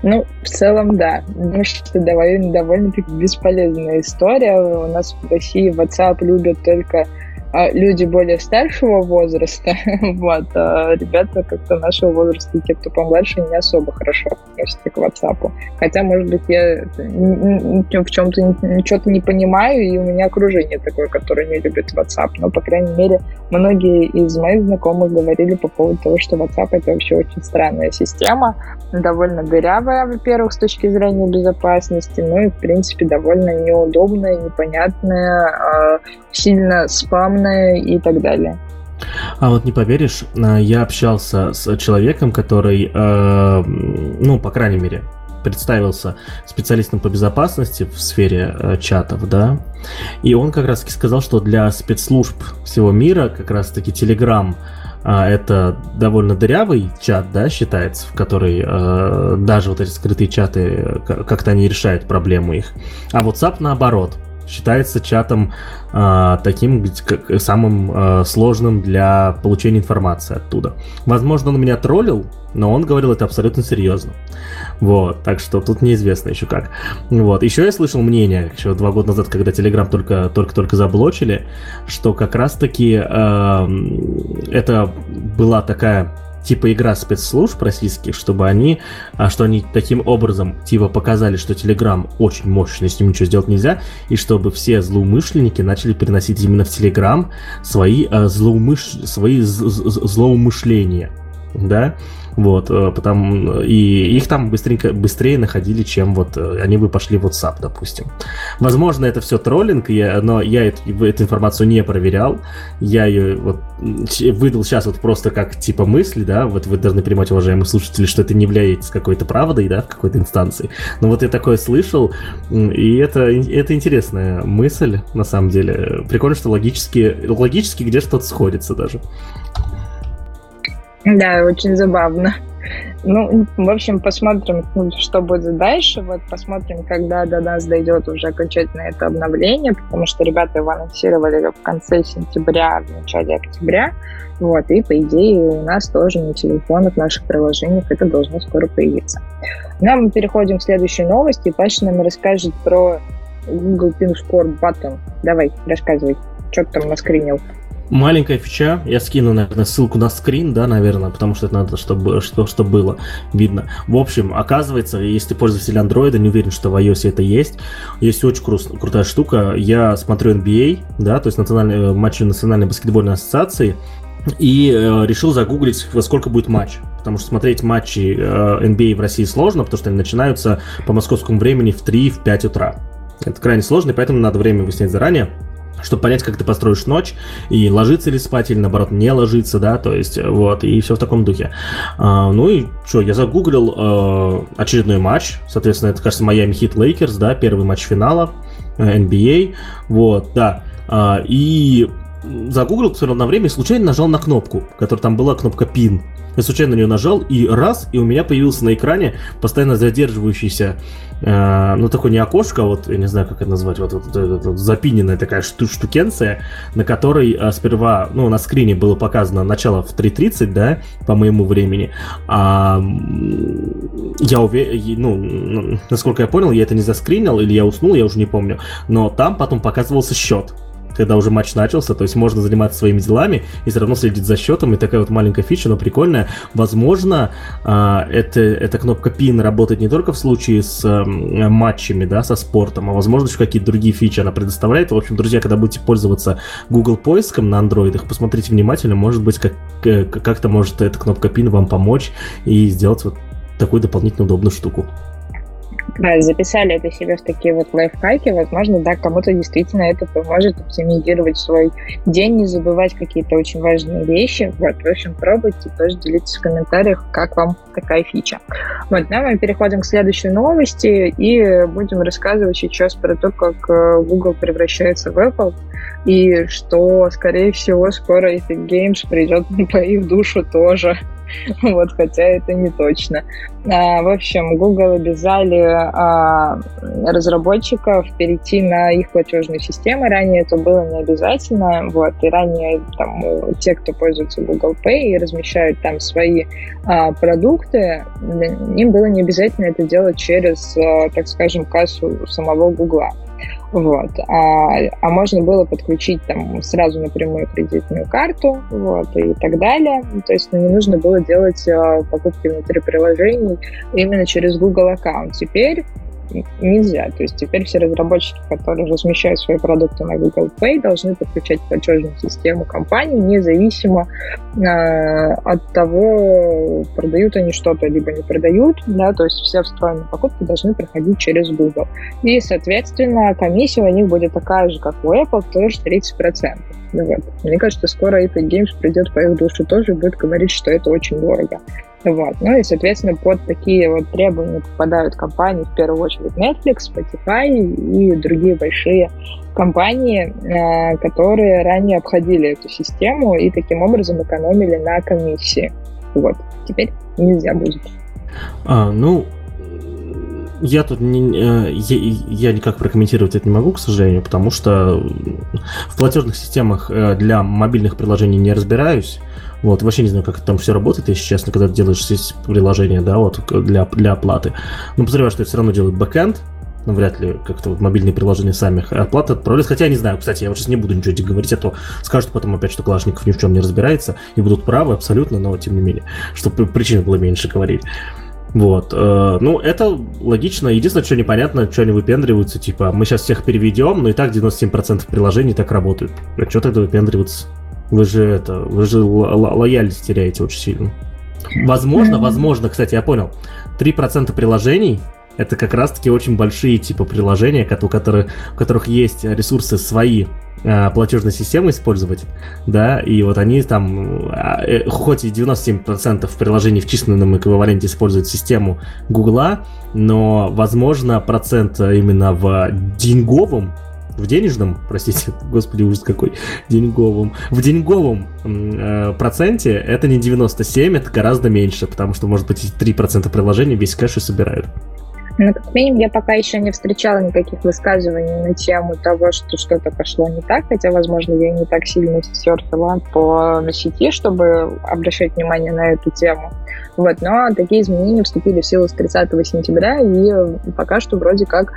Ну, в целом, да. Потому что довольно, довольно-таки бесполезная история. У нас в России WhatsApp любят только люди более старшего возраста, вот, а ребята как-то нашего возраста, те, кто помладше, не особо хорошо относятся к WhatsApp. Хотя, может быть, я в чем-то что-то не понимаю, и у меня окружение такое, которое не любит WhatsApp. Но, по крайней мере, многие из моих знакомых говорили по поводу того, что WhatsApp — это вообще очень странная система, довольно дырявая, во-первых, с точки зрения безопасности, ну и, в принципе, довольно неудобная, непонятная, а, сильно спамная и так далее. А вот не поверишь, а, я общался с человеком, который, э, ну, по крайней мере, представился специалистом по безопасности в сфере э, чатов, да, и он как раз таки сказал, что для спецслужб всего мира как раз таки Telegram а, это довольно дырявый чат, да, считается, в который э, даже вот эти скрытые чаты как-то они решают проблему их. А WhatsApp наоборот считается чатом э, таким как, самым э, сложным для получения информации оттуда. Возможно, он меня троллил, но он говорил это абсолютно серьезно. Вот, так что тут неизвестно еще как. Вот, еще я слышал мнение, еще два года назад, когда Telegram только, только-только заблочили, что как раз-таки э, это была такая типа игра спецслужб российских, чтобы они, а, что они таким образом типа показали, что Telegram очень мощный, с ним ничего сделать нельзя, и чтобы все злоумышленники начали переносить именно в Telegram свои, а, злоумыш... свои злоумышления, да, Вот, э, потому, и их там быстренько, быстрее находили, чем вот э, они бы пошли в WhatsApp, допустим. Возможно, это все троллинг, я, но я эту, эту информацию не проверял. Я ее вот выдал сейчас вот просто как типа мысли, да, вот вы должны понимать, уважаемые слушатели, что это не является какой-то правдой, да, в какой-то инстанции. Но вот я такое слышал, и это, это интересная мысль, на самом деле. Прикольно, что логически, логически где что-то сходится даже. Да, очень забавно. Ну, в общем, посмотрим, что будет дальше. Вот посмотрим, когда до нас дойдет уже окончательно это обновление, потому что ребята его анонсировали в конце сентября, в начале октября. Вот, и по идее у нас тоже на телефонах, в наших приложениях это должно скоро появиться. Ну, а мы переходим к следующей новости. Паша нам расскажет про Google Pin Score Button. Давай, рассказывай, что ты там наскринил. Маленькая фича, я скину, наверное, ссылку на скрин, да, наверное, потому что это надо, чтобы что, что было видно. В общем, оказывается, если ты пользователь Android, не уверен, что в iOS это есть, есть очень кру- крутая штука. Я смотрю NBA, да, то есть национальные, э, матчи Национальной баскетбольной ассоциации, и э, решил загуглить, во сколько будет матч. Потому что смотреть матчи э, NBA в России сложно, потому что они начинаются по московскому времени в 3-5 утра. Это крайне сложно, и поэтому надо время выяснять заранее чтобы понять, как ты построишь ночь, и ложиться ли спать, или наоборот не ложиться, да, то есть вот, и все в таком духе. А, ну и что, я загуглил э, очередной матч, соответственно, это, кажется, Miami Heat Lakers, да, первый матч финала э, NBA, вот, да, а, и загуглил, посмотрел на время и случайно нажал на кнопку, которая там была кнопка PIN. Я случайно на нее нажал, и раз, и у меня появился на экране постоянно задерживающийся, э, ну, такой не окошко, а вот, я не знаю, как это назвать, вот, вот, вот, вот, вот запиненная такая шту штукенция, на которой э, сперва, ну, на скрине было показано начало в 3.30, да, по моему времени, а я уверен, ну, насколько я понял, я это не заскринил, или я уснул, я уже не помню, но там потом показывался счет когда уже матч начался, то есть можно заниматься своими делами и все равно следить за счетом, и такая вот маленькая фича, но прикольная. Возможно, а, это, эта кнопка PIN работает не только в случае с матчами, да, со спортом, а возможно еще какие-то другие фичи она предоставляет. В общем, друзья, когда будете пользоваться Google поиском на андроидах, посмотрите внимательно, может быть, как, э, как-то может эта кнопка PIN вам помочь и сделать вот такую дополнительно удобную штуку да, записали это себе в такие вот лайфхаки, возможно, да, кому-то действительно это поможет оптимизировать свой день, не забывать какие-то очень важные вещи. Вот, в общем, пробуйте, тоже делитесь в комментариях, как вам такая фича. Вот, ну, мы переходим к следующей новости и будем рассказывать сейчас про то, как э, Google превращается в Apple и что, скорее всего, скоро Epic Games придет по их душу тоже. вот, хотя это не точно. А, в общем, Google обязали а, разработчиков перейти на их платежные системы. Ранее это было не обязательно. Вот, и ранее там, те, кто пользуется Google Pay и размещают там свои а, продукты, им было не обязательно это делать через, а, так скажем, кассу самого Google. Вот. А, а можно было подключить там сразу напрямую кредитную карту вот, и так далее. То есть ну, не нужно было делать а, покупки внутри приложений именно через Google аккаунт. Теперь нельзя. То есть теперь все разработчики, которые размещают свои продукты на Google Play, должны подключать платежную систему компании, независимо э, от того, продают они что-то, либо не продают. Да, то есть все встроенные покупки должны проходить через Google. И, соответственно, комиссия у них будет такая же, как у Apple, тоже 30%. Ну, вот. Мне кажется, скоро Epic Games придет по их душу тоже и будет говорить, что это очень дорого. Вот. Ну и, соответственно, под такие вот требования попадают компании, в первую очередь Netflix, Spotify и другие большие компании, э, которые ранее обходили эту систему и таким образом экономили на комиссии. Вот. Теперь нельзя будет. А, ну, я тут не, э, я, я никак прокомментировать это не могу, к сожалению, потому что в платежных системах э, для мобильных приложений не разбираюсь. Вот, вообще не знаю, как там все работает, если честно, когда ты делаешь приложение, да, вот для, для оплаты. Но подозреваю, что это все равно делает бэкэнд, ну, вряд ли как-то вот мобильные приложения сами оплаты отправляют. Хотя я не знаю, кстати, я вот сейчас не буду ничего говорить, а то скажут потом опять, что Калашников ни в чем не разбирается, и будут правы абсолютно, но тем не менее, чтобы причины было меньше говорить. Вот. Э, ну, это логично. Единственное, что непонятно, что они выпендриваются, типа, мы сейчас всех переведем, но и так 97% приложений так работают. А что тогда выпендриваться? Вы же это, вы же ло- лояльность теряете очень сильно. Возможно, возможно, кстати, я понял. 3% приложений это как раз-таки очень большие типа приложения, у которых, у которых есть ресурсы свои а, платежной системы использовать, да, и вот они там, а, э, хоть и 97% приложений в численном эквиваленте используют систему Гугла, но, возможно, процент именно в деньговом в денежном, простите, господи, ужас какой, деньговом, в деньговом э, проценте это не 97, это гораздо меньше, потому что, может быть, 3% приложений весь кэш и собирают. Ну, как минимум, я пока еще не встречала никаких высказываний на тему того, что что-то пошло не так, хотя, возможно, я не так сильно серфила по сети, чтобы обращать внимание на эту тему. Вот, но такие изменения вступили в силу с 30 сентября, и пока что вроде как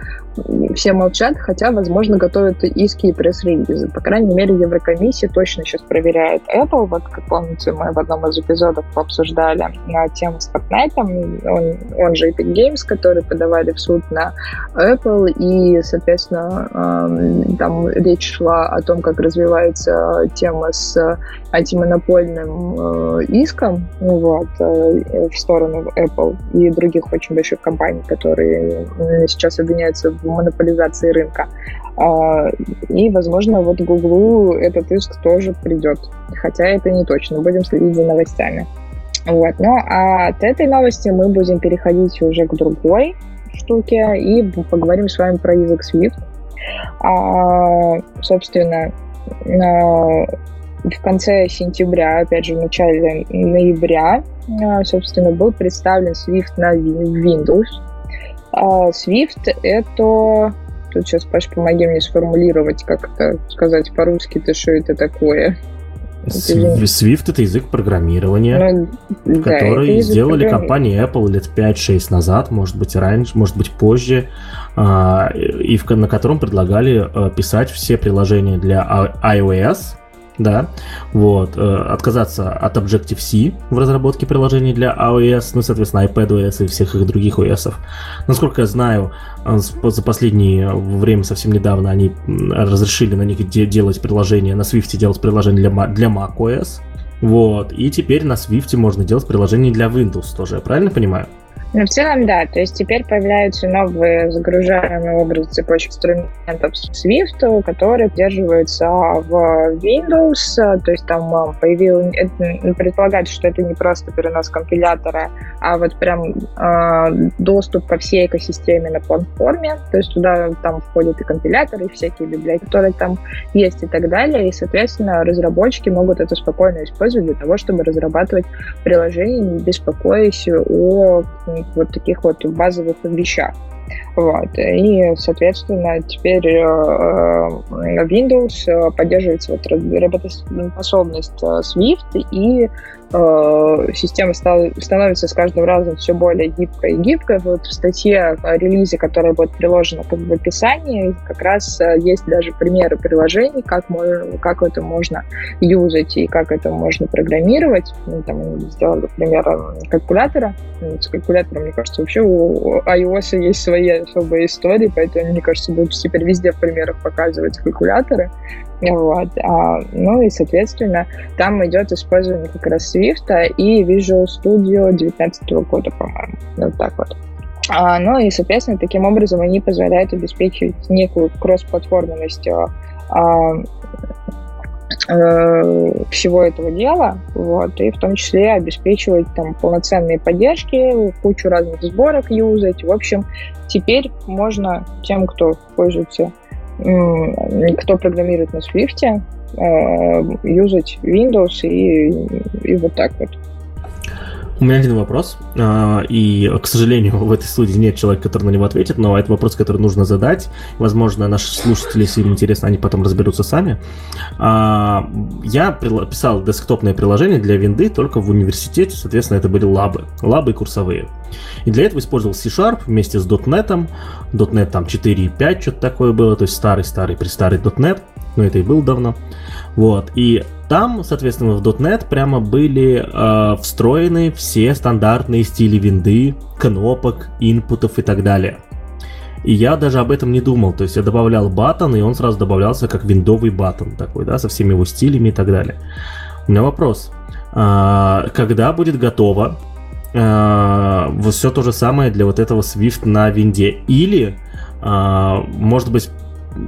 все молчат, хотя, возможно, готовят иски и пресс-релизы. По крайней мере, Еврокомиссия точно сейчас проверяет Apple. Вот, как помните, мы в одном из эпизодов обсуждали на тему с Fortnite, он, он же Epic Games, который подавали в суд на Apple, и, соответственно, там речь шла о том, как развивается тема с антимонопольным э, иском, вот, э, в сторону Apple и других очень больших компаний, которые сейчас обвиняются в монополизации рынка. А, и, возможно, вот Google этот иск тоже придет. Хотя это не точно. Будем следить за новостями. Вот. Ну, а от этой новости мы будем переходить уже к другой штуке и поговорим с вами про язык Swift. А, собственно, в конце сентября, опять же, в начале ноября, а, собственно, был представлен Swift на Windows. А, Swift — это... Тут сейчас, Паш, помоги мне сформулировать, как это сказать по-русски, то что это такое. Swift это язык программирования, ну, который да, сделали компания Apple лет 5-6 назад, может быть раньше, может быть позже, а, и на котором предлагали писать все приложения для iOS, да, вот, э, отказаться от Objective-C в разработке приложений для iOS, ну, соответственно, iPadOS и всех их других OS. Насколько я знаю, э, за последнее время, совсем недавно, они разрешили на них де- делать приложения, на Swift делать приложения для, для macOS, вот, и теперь на Swift можно делать приложения для Windows тоже, я правильно понимаю? Ну, в целом, да. То есть теперь появляются новые загружаемые образы цепочек инструментов Swift, которые поддерживаются в Windows. То есть там а, появилось... Это, предполагается, что это не просто перенос компилятора, а вот прям э, доступ ко всей экосистеме на платформе. То есть туда там входят и компиляторы, и всякие библиотеки, которые там есть и так далее. И, соответственно, разработчики могут это спокойно использовать для того, чтобы разрабатывать приложения, не беспокоясь о вот таких вот базовых вещах. Вот. И, соответственно, теперь э, э, Windows э, поддерживается вот работоспособность Swift, и система стала, становится с каждым разом все более гибкой и гибкой. Вот в статье о релизе, которая будет приложена как в описании, как раз э, есть даже примеры приложений, как, можно, как это можно юзать и как это можно программировать. Ну, там сделали пример калькулятора. Ну, с калькулятором, мне кажется, вообще у iOS есть свои особые истории, поэтому, мне кажется, будут теперь везде в примерах показывать калькуляторы. Вот. А, ну и, соответственно, там идет использование как раз Swift и Visual Studio 2019 года, по-моему. Вот так вот. А, ну и, соответственно, таким образом они позволяют обеспечить некую кроссплатформенность а, а, всего этого дела, вот, и в том числе обеспечивать там полноценные поддержки, кучу разных сборок юзать. В общем, теперь можно тем, кто пользуется кто программирует на Swift, э, юзать Windows и, и вот так вот. У меня один вопрос, а, и, к сожалению, в этой студии нет человека, который на него ответит, но это вопрос, который нужно задать. Возможно, наши слушатели, если им интересно, они потом разберутся сами. А, я писал десктопное приложение для винды только в университете, соответственно, это были лабы, лабы и курсовые. И для этого использовал C-Sharp вместе с .NET, .NET там 4.5, что-то такое было, то есть старый-старый, престарый .NET, но это и был давно. Вот, и там, соответственно, в .NET прямо были э, встроены все стандартные стили винды, кнопок, инпутов и так далее. И я даже об этом не думал. То есть я добавлял батон, и он сразу добавлялся как виндовый батон такой, да, со всеми его стилями и так далее. У меня вопрос. А, когда будет готово а, вот все то же самое для вот этого Swift на винде. Или, а, может быть,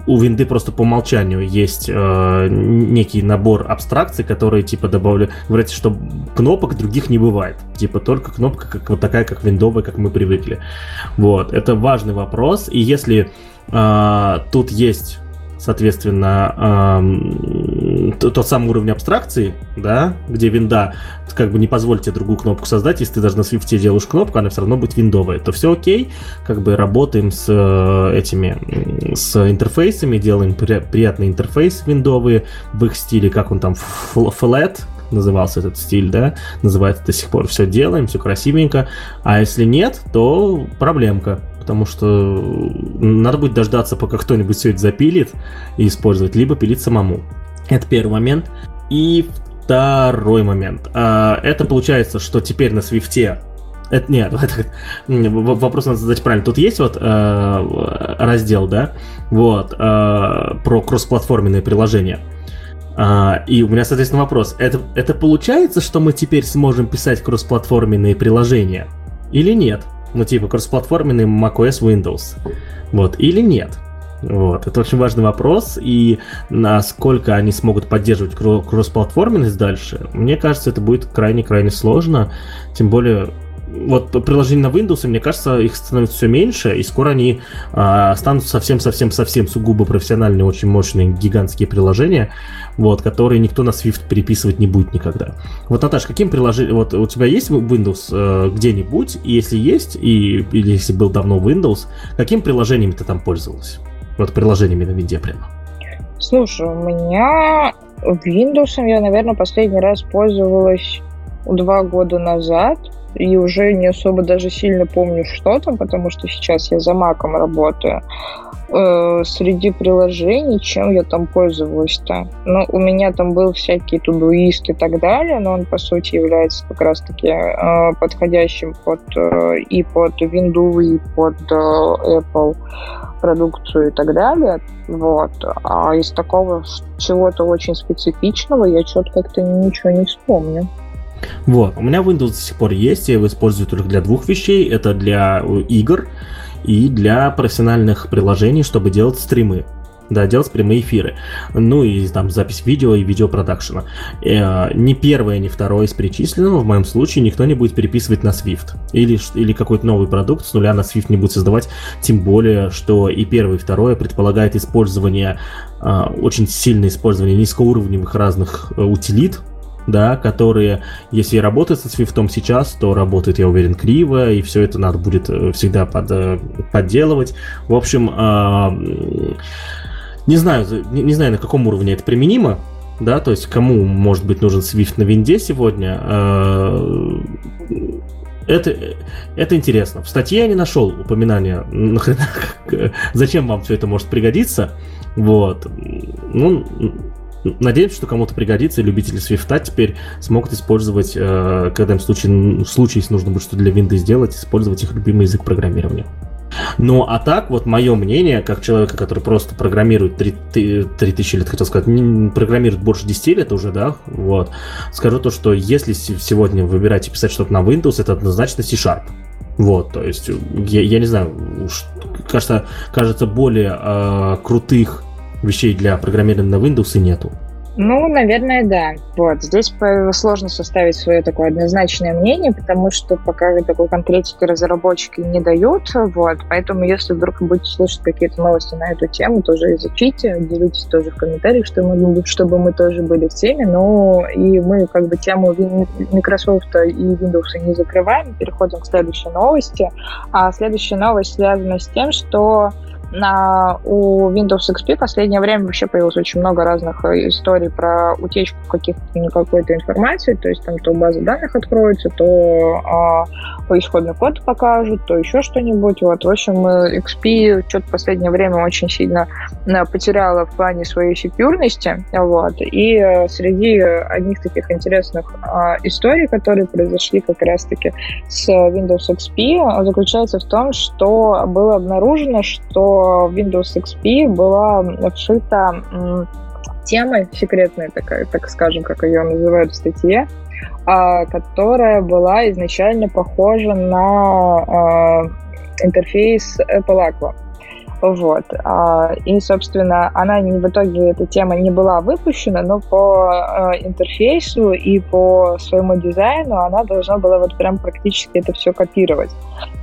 у винды просто по умолчанию есть э, некий набор абстракций, которые типа добавили, говорят, что кнопок других не бывает. Типа только кнопка как вот такая, как виндовая, как мы привыкли. Вот, это важный вопрос. И если э, тут есть соответственно, эм, тот самый уровень абстракции, да, где винда как бы не позволит тебе другую кнопку создать, если ты даже на Swift делаешь кнопку, она все равно будет виндовая, то все окей, как бы работаем с э, этими, с интерфейсами, делаем при, приятный интерфейс виндовые в их стиле, как он там, flat, назывался этот стиль, да, называется до сих пор. Все делаем, все красивенько. А если нет, то проблемка потому что надо будет дождаться, пока кто-нибудь все это запилит и использовать, либо пилить самому. Это первый момент. И второй момент. А, это получается, что теперь на свифте это нет, это, вопрос надо задать правильно. Тут есть вот э, раздел, да, вот э, про кроссплатформенные приложения. Uh, и у меня, соответственно, вопрос. Это, это получается, что мы теперь сможем писать кроссплатформенные приложения? Или нет? Ну, типа, кроссплатформенный macOS Windows. Вот, или нет? Вот, это очень важный вопрос, и насколько они смогут поддерживать кроссплатформенность дальше, мне кажется, это будет крайне-крайне сложно, тем более вот приложения на Windows, мне кажется, их становится все меньше, и скоро они а, станут совсем-совсем-совсем сугубо профессиональные, очень мощные, гигантские приложения, вот, которые никто на Swift переписывать не будет никогда. Вот, Наташа, каким приложением, вот у тебя есть Windows э, где-нибудь, и если есть, и, или если был давно Windows, каким приложениями ты там пользовалась? Вот приложениями на винде прямо. Слушай, у меня Windows я, наверное, последний раз пользовалась два года назад, и уже не особо даже сильно помню, что там, потому что сейчас я за маком работаю. Э, среди приложений, чем я там пользовалась-то? Ну, у меня там был всякий тудуист и так далее, но он, по сути, является как раз-таки э, подходящим под э, и под Windows, и под э, Apple продукцию и так далее. Вот. А из такого чего-то очень специфичного я что-то как-то ничего не вспомню. Вот, у меня Windows до сих пор есть, я его использую только для двух вещей. Это для э, игр и для профессиональных приложений, чтобы делать стримы. Да, делать прямые эфиры. Ну и там запись видео и видеопродакшена. Э, ни первое, ни второе из перечисленного в моем случае никто не будет переписывать на Swift. Или, или какой-то новый продукт с нуля на Swift не будет создавать. Тем более, что и первое, и второе предполагает использование, э, очень сильное использование низкоуровневых разных э, утилит, да, которые, если работают со Swift сейчас, то работает, я уверен, криво, и все это надо будет э, всегда под, э, подделывать. В общем, э, не знаю, не, знаю, на каком уровне это применимо, да, то есть кому может быть нужен Swift на винде сегодня, э, это, это интересно. В статье я не нашел упоминания, нахрена, зачем вам все это может пригодиться. Вот. Ну, Надеемся, что кому-то пригодится, и любители свифта теперь смогут использовать, э, когда им в случае, в случае, если нужно будет что-то для винды сделать, использовать их любимый язык программирования. Ну, а так, вот мое мнение, как человека, который просто программирует 3000 лет, хотел сказать, программирует больше 10 лет уже, да, вот, скажу то, что если сегодня выбирать и писать что-то на Windows, это однозначно C-Sharp. Вот, то есть, я, я не знаю, кажется, кажется более э, крутых вещей для программирования на Windows и нету. Ну, наверное, да. Вот. Здесь сложно составить свое такое однозначное мнение, потому что пока такой конкретики разработчики не дают. Вот. Поэтому, если вдруг будете слышать какие-то новости на эту тему, тоже изучите, делитесь тоже в комментариях, что мы, чтобы мы тоже были в теме. Ну, и мы как бы тему Microsoft и Windows не закрываем, переходим к следующей новости. А следующая новость связана с тем, что на, у Windows XP в последнее время вообще появилось очень много разных э, историй про утечку каких-то ну, какой-то информации, то есть там то база данных откроется, то а, исходный код покажут, то еще что-нибудь. Вот, в общем, э, XP что-то в последнее время очень сильно э, потеряла в плане своей секьюрности, вот, и среди одних таких интересных а, историй, которые произошли как раз-таки с Windows XP, заключается в том, что было обнаружено, что Windows XP была вшита тема секретная такая, так скажем, как ее называют в статье, а, которая была изначально похожа на а, интерфейс Apple Aqua. Вот. А, и, собственно, она в итоге, эта тема не была выпущена, но по а, интерфейсу и по своему дизайну она должна была вот прям практически это все копировать.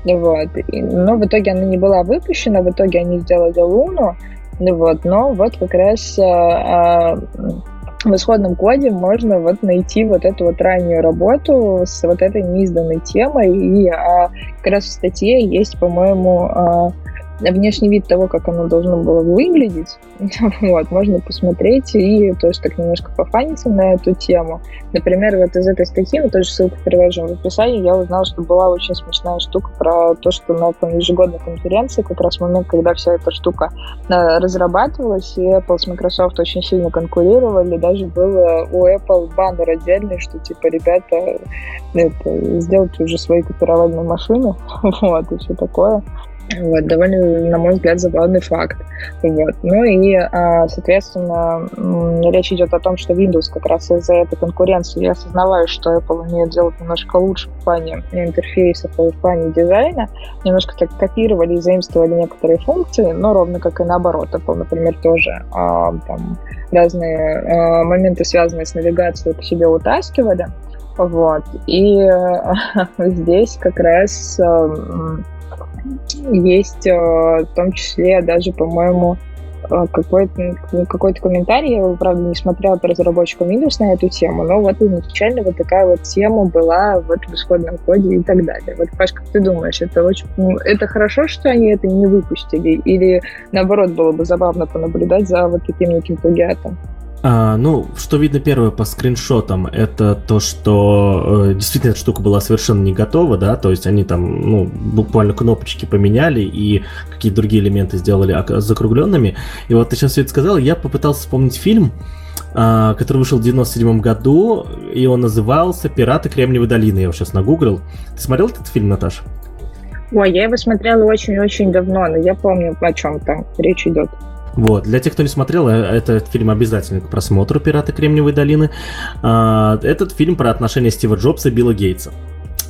Вот. Но в итоге она не была выпущена, в итоге они сделали Луну, вот. но вот как раз а, в исходном коде можно вот найти вот эту вот раннюю работу с вот этой неизданной темой, и а, как раз в статье есть, по-моему, а, внешний вид того, как оно должно было выглядеть. вот, можно посмотреть и тоже так немножко пофаниться на эту тему. Например, вот из этой статьи, мы тоже ссылку приложим в описании, я узнала, что была очень смешная штука про то, что на ежегодной конференции, как раз в момент, когда вся эта штука э, разрабатывалась, и Apple с Microsoft очень сильно конкурировали, даже было у Apple баннер отдельный, что типа, ребята, это, сделайте уже свои копировальные машины, вот, и все такое. Вот, довольно, на мой взгляд, забавный факт. Вот. Ну и, а, соответственно, речь идет о том, что Windows как раз из-за этой конкуренции, я осознаваю, что Apple умеет делать немножко лучше в плане интерфейсов и в плане дизайна, немножко так копировали и заимствовали некоторые функции, но ровно как и наоборот. Apple, например, тоже а, там, разные а, моменты, связанные с навигацией, к себе утаскивали. Вот. И здесь как раз есть э, в том числе даже, по-моему, э, какой-то какой комментарий, я правда, не смотрела по разработчикам Windows на эту тему, но вот изначально вот такая вот тема была вот в исходном коде и так далее. Вот, Паш, как ты думаешь, это очень... Ну, это хорошо, что они это не выпустили? Или, наоборот, было бы забавно понаблюдать за вот таким неким плагиатом? А, ну, что видно первое по скриншотам, это то, что э, действительно эта штука была совершенно не готова, да, то есть они там, ну, буквально кнопочки поменяли и какие-то другие элементы сделали закругленными. И вот ты сейчас все это сказал, я попытался вспомнить фильм, э, который вышел в 97 году, и он назывался «Пираты Кремниевой долины», я его сейчас нагуглил. Ты смотрел этот фильм, Наташа? Ой, я его смотрела очень-очень давно, но я помню, о чем там речь идет. Вот. Для тех, кто не смотрел, э, этот фильм обязательный к просмотру «Пираты Кремниевой долины». А, этот фильм про отношения Стива Джобса и Билла Гейтса.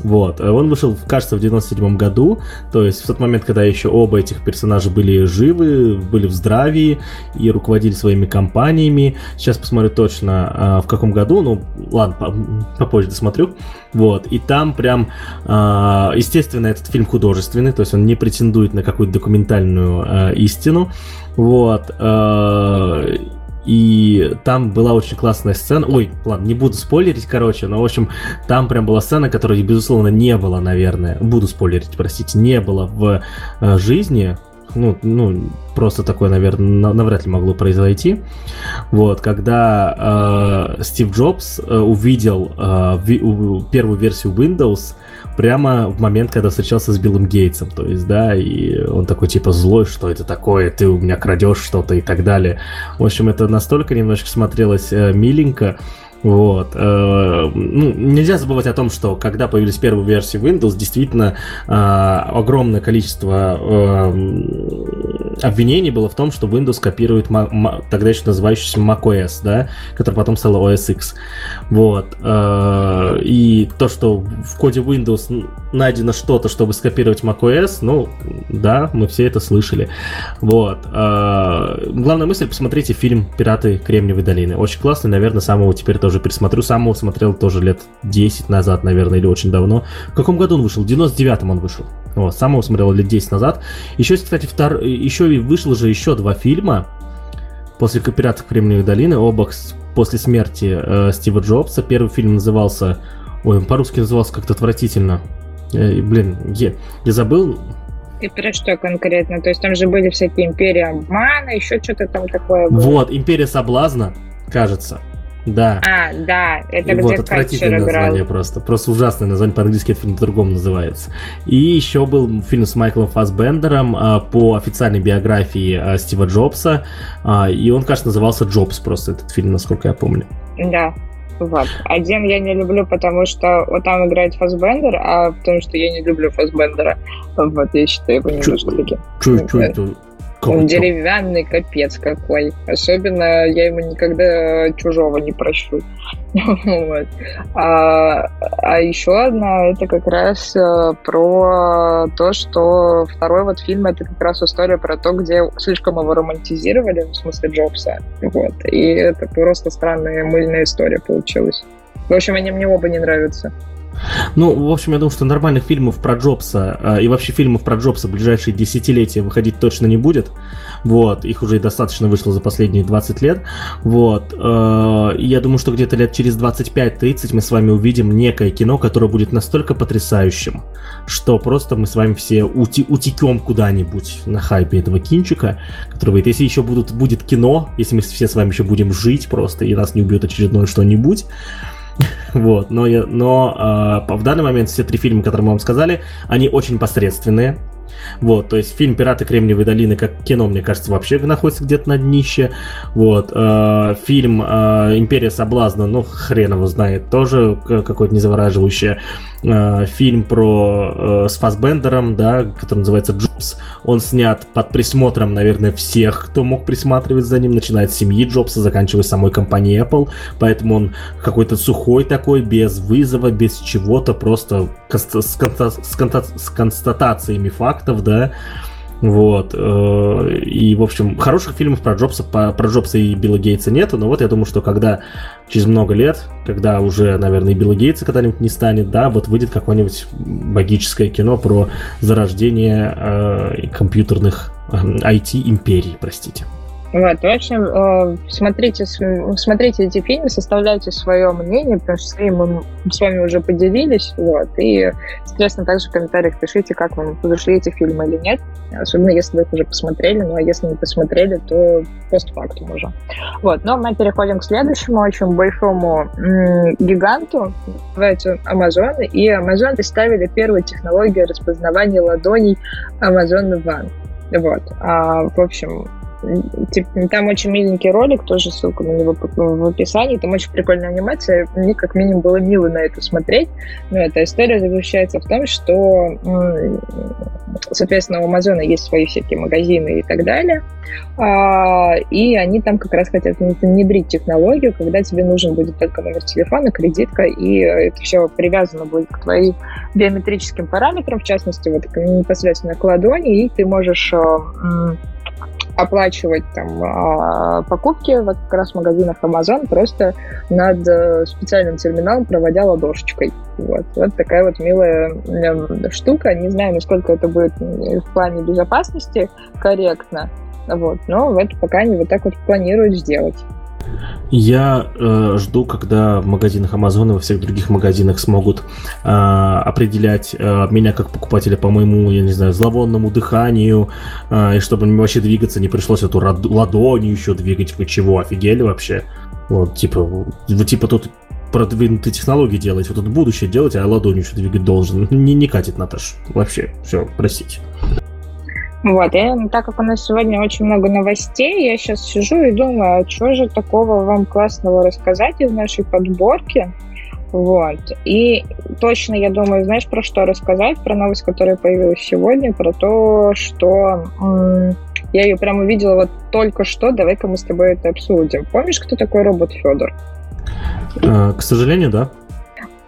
Вот. Э, он вышел, кажется, в 97 году, то есть в тот момент, когда еще оба этих персонажа были живы, были в здравии и руководили своими компаниями. Сейчас посмотрю точно, а, в каком году, ну, ладно, попозже досмотрю. Вот. И там прям, а, естественно, этот фильм художественный, то есть он не претендует на какую-то документальную а, истину. Вот. И там была очень классная сцена. Ой, ладно, не буду спойлерить, короче, но, в общем, там прям была сцена, которой, безусловно, не было, наверное. Буду спойлерить, простите, не было в э, жизни. Ну, ну, просто такое, наверное, навряд ли могло произойти. Вот, когда э, Стив Джобс э, увидел э, ви, у, первую версию Windows, прямо в момент, когда встречался с Биллом Гейтсом, то есть, да, и он такой типа злой, что это такое, ты у меня крадешь что-то и так далее. В общем, это настолько немножко смотрелось э, миленько, вот. Э, ну, нельзя забывать о том, что когда появились первые версии Windows, действительно э, огромное количество э, обвинений было в том, что Windows копирует тогда еще называющийся macOS, да, который потом стал OS X. Вот. И то, что в коде Windows найдено что-то, чтобы скопировать macOS, ну, да, мы все это слышали. Вот. Главная мысль, посмотрите фильм «Пираты Кремниевой долины». Очень классный, наверное, самого теперь тоже пересмотрю. Сам его смотрел тоже лет 10 назад, наверное, или очень давно. В каком году он вышел? В 99-м он вышел. Вот, сам его смотрел лет 10 назад. Еще, кстати, втор... еще вышло же еще два фильма после «Пиратов Кремниевой долины», оба после смерти э, Стива Джобса. Первый фильм назывался... Ой, он по-русски назывался как-то отвратительно. Э, блин, я, я забыл. И про что конкретно? То есть там же были всякие империи обмана, еще что-то там такое было. Вот, империя соблазна, кажется. Да. А, да, это где Вот, отвратительное название просто. Просто ужасное название, по-английски этот фильм по-другому называется. И еще был фильм с Майклом Фассбендером а, по официальной биографии а, Стива Джобса, а, и он, кажется, назывался «Джобс» просто, этот фильм, насколько я помню. Да, вот. Один я не люблю, потому что вот там играет Фассбендер, а потому что я не люблю Фассбендера. Вот, я считаю его немножко таким. Что, это? Он деревянный капец какой. Особенно я ему никогда чужого не прощу. вот. а, а еще одна, это как раз э, про то, что второй вот фильм, это как раз история про то, где слишком его романтизировали, в смысле Джобса. Вот. И это просто странная мыльная история получилась. В общем, они мне оба не нравятся. Ну, в общем, я думаю, что нормальных фильмов про Джобса э, и вообще фильмов про Джобса в ближайшие десятилетия выходить точно не будет. Вот, их уже и достаточно вышло за последние 20 лет. Вот, э, я думаю, что где-то лет через 25-30 мы с вами увидим некое кино, которое будет настолько потрясающим, что просто мы с вами все ути- утекем куда-нибудь на хайпе этого кинчика, который будет, если еще будут, будет кино, если мы все с вами еще будем жить просто, и нас не убьет очередное что-нибудь, вот, но, но э, в данный момент все три фильма, которые мы вам сказали, они очень посредственные. Вот, то есть фильм «Пираты Кремниевой долины» как кино, мне кажется, вообще находится где-то на днище. Вот, э, фильм э, «Империя соблазна», ну, хрен его знает, тоже какое-то незавораживающее. Э, фильм про э, с Фасбендером, да, который называется «Джобс», он снят под присмотром, наверное, всех, кто мог присматривать за ним, начиная с семьи Джобса, заканчивая самой компанией Apple, поэтому он какой-то сухой такой, без вызова, без чего-то, просто с, конста- с констатациями фактов, да, вот. Э, и, в общем, хороших фильмов про Джобса, про Джобса и Билла Гейтса нету, но вот я думаю, что когда через много лет, когда уже, наверное, и Билла Гейтса когда-нибудь не станет, да, вот выйдет какое-нибудь магическое кино про зарождение э, компьютерных IT-империй, простите. Вот, в общем, э, смотрите, смотрите эти фильмы, составляйте свое мнение, потому что своим мы с вами уже поделились, вот, и, соответственно, также в комментариях пишите, как вам подошли эти фильмы или нет, особенно если вы их уже посмотрели, ну, а если не посмотрели, то постфактум уже. Вот, но мы переходим к следующему очень большому гиганту, называется Amazon, и Amazon представили первую технологию распознавания ладоней Amazon One. Вот, а, в общем, Типа, там очень миленький ролик, тоже ссылка на него в описании. Там очень прикольная анимация. Мне как минимум было мило на это смотреть. Но эта история заключается в том, что, соответственно, у Амазона есть свои всякие магазины и так далее. А, и они там как раз хотят внедрить технологию, когда тебе нужен будет только номер телефона, кредитка, и это все привязано будет к твоим биометрическим параметрам, в частности, вот непосредственно к ладони, и ты можешь а, оплачивать там а, покупки в как раз в магазинах Amazon просто над э, специальным терминалом, проводя ладошечкой. Вот, вот такая вот милая штука. Не знаю, насколько это будет в плане безопасности корректно, вот, но это пока они вот так вот планируют сделать. Я э, жду, когда в магазинах Amazon и во всех других магазинах смогут э, определять э, меня как покупателя по моему, я не знаю, зловонному дыханию, э, и чтобы мне вообще двигаться не пришлось эту ладонью еще двигать. Вы чего, офигели вообще? Вот, типа, типа тут продвинутые технологии делаете, вот тут будущее делать, а ладонью еще двигать должен. Не, не катит, Наташ. Вообще, все, простите. Вот, и так как у нас сегодня очень много новостей, я сейчас сижу и думаю, а что же такого вам классного рассказать из нашей подборки? Вот. И точно, я думаю, знаешь, про что рассказать? Про новость, которая появилась сегодня, про то, что м- я ее прямо увидела вот только что. Давай-ка мы с тобой это обсудим. Помнишь, кто такой робот Федор? А, к сожалению, да.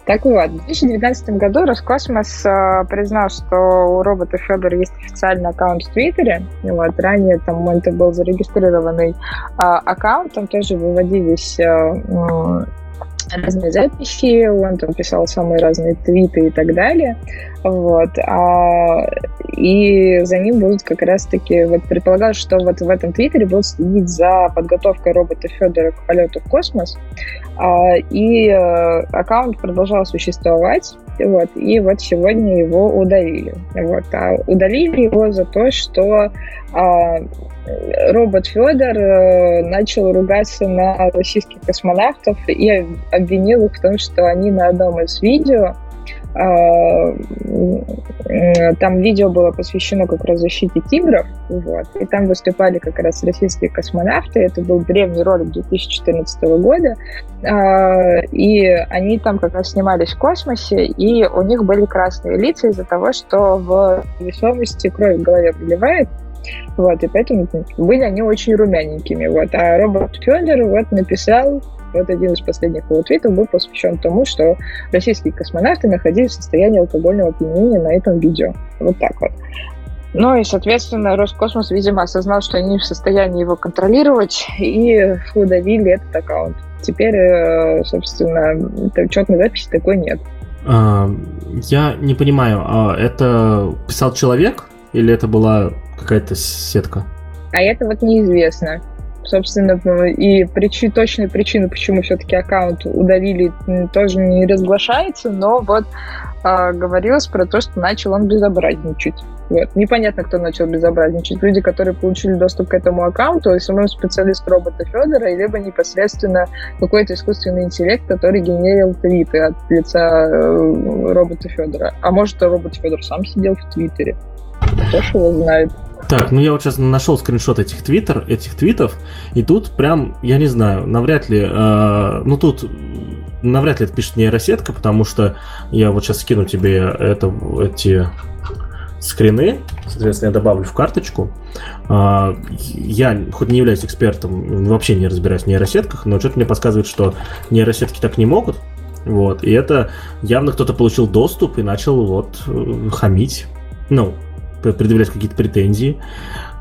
Так вот, в 2019 году Роскосмос э, признал, что у робота Федор есть официальный аккаунт в Твиттере. Вот, ранее там это был зарегистрированный э, аккаунт, там тоже выводились э, разные записи, он там писал самые разные твиты и так далее. Вот. А, и за ним будут как раз-таки, вот предполагалось, что вот в этом твиттере будут следить за подготовкой робота Федора к полету в космос. А, и а, аккаунт продолжал существовать. Вот, и вот сегодня его удалили. Вот, а удалили его за то, что а, робот Федор э, начал ругаться на российских космонавтов и обвинил их в том, что они на одном из видео там видео было посвящено как раз защите тигров, вот, и там выступали как раз российские космонавты, это был древний ролик 2014 года, а, и они там как раз снимались в космосе, и у них были красные лица из-за того, что в весомости кровь в голове приливает, Вот, и поэтому были они очень румяненькими. Вот. А робот Федор вот написал вот один из последних его твитов был посвящен тому, что российские космонавты находились в состоянии алкогольного опьянения на этом видео. Вот так вот. Ну и, соответственно, Роскосмос, видимо, осознал, что они в состоянии его контролировать и удалили этот аккаунт. Теперь, э, собственно, учетной записи такой нет. А, я не понимаю, а это писал человек или это была какая-то сетка? А это вот неизвестно. Собственно, и причин, точная причина, почему все-таки аккаунт удалили, тоже не разглашается, но вот э, говорилось про то, что начал он безобразничать. Вот. Непонятно, кто начал безобразничать. Люди, которые получили доступ к этому аккаунту, и специалист робота Федора, либо непосредственно какой-то искусственный интеллект, который генерил твиты от лица э, робота Федора. А может, робот Федор сам сидел в Твиттере. Кто его знает. Так, ну я вот сейчас нашел скриншот этих твиттер, этих твитов, и тут прям, я не знаю, навряд ли, э, ну тут навряд ли это пишет нейросетка, потому что я вот сейчас скину тебе это, эти скрины, соответственно, я добавлю в карточку. Э, я, хоть не являюсь экспертом, вообще не разбираюсь в нейросетках, но что-то мне подсказывает, что нейросетки так не могут, вот, и это явно кто-то получил доступ и начал вот э, хамить. Ну, предъявлять какие-то претензии.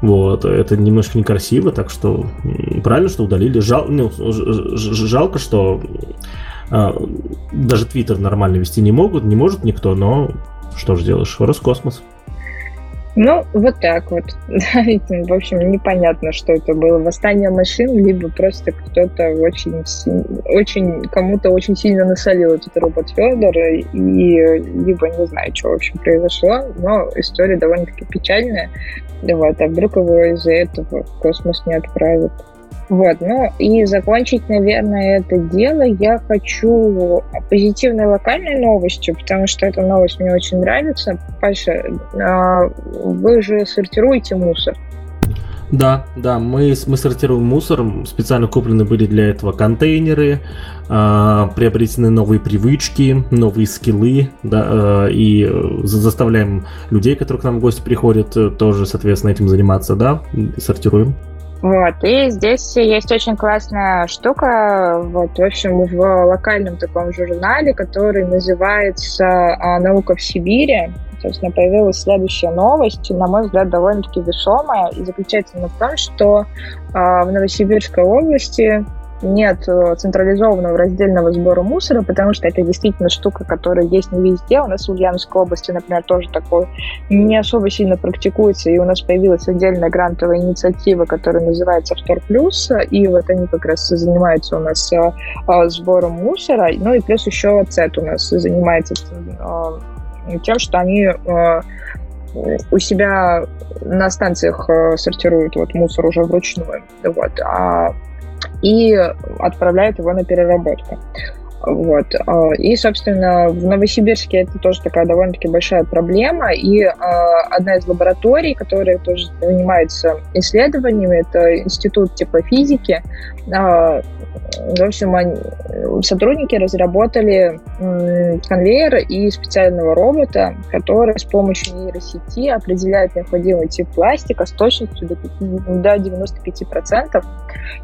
Вот, это немножко некрасиво, так что правильно, что удалили. Жал, ну, жалко, что а, даже Твиттер нормально вести не могут, не может никто, но что же делаешь, Роскосмос. Ну, вот так вот. в общем, непонятно, что это было. Восстание машин, либо просто кто-то очень, очень кому-то очень сильно насолил этот робот Федор, и либо не знаю, что, в общем, произошло, но история довольно-таки печальная. Вот, а вдруг его из-за этого в космос не отправят? Вот, ну и закончить, наверное, это дело я хочу позитивной локальной новостью, потому что эта новость мне очень нравится. Паша, а, вы же сортируете мусор. Да, да, мы, мы сортируем мусор, специально куплены были для этого контейнеры, э, приобретены новые привычки, новые скиллы, да, э, и заставляем людей, которые к нам в гости приходят, тоже, соответственно, этим заниматься, да, сортируем. Вот, и здесь есть очень классная штука, вот, в общем, в локальном таком журнале, который называется а, «Наука в Сибири», собственно, появилась следующая новость, на мой взгляд, довольно-таки весомая, и заключается она в том, что э, в Новосибирской области нет э, централизованного раздельного сбора мусора, потому что это действительно штука, которая есть не везде. У нас в Ульяновской области, например, тоже такое не особо сильно практикуется, и у нас появилась отдельная грантовая инициатива, которая называется «Втор плюс», и вот они как раз занимаются у нас э, э, сбором мусора, ну и плюс еще ЦЕТ у нас занимается тем, что они у себя на станциях сортируют вот мусор уже вручную, вот, а и отправляют его на переработку. Вот. А, и, собственно, в Новосибирске это тоже такая довольно-таки большая проблема. И э, одна из лабораторий, которая тоже занимается исследованиями, это Институт теплофизики. Э, в общем, они, сотрудники разработали конвейер и специального робота, который с помощью нейросети определяет необходимый тип пластика с точностью до, 5, до 95%.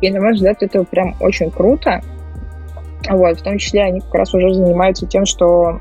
И, на мой взгляд, это прям очень круто. Вот, в том числе они как раз уже занимаются тем, что,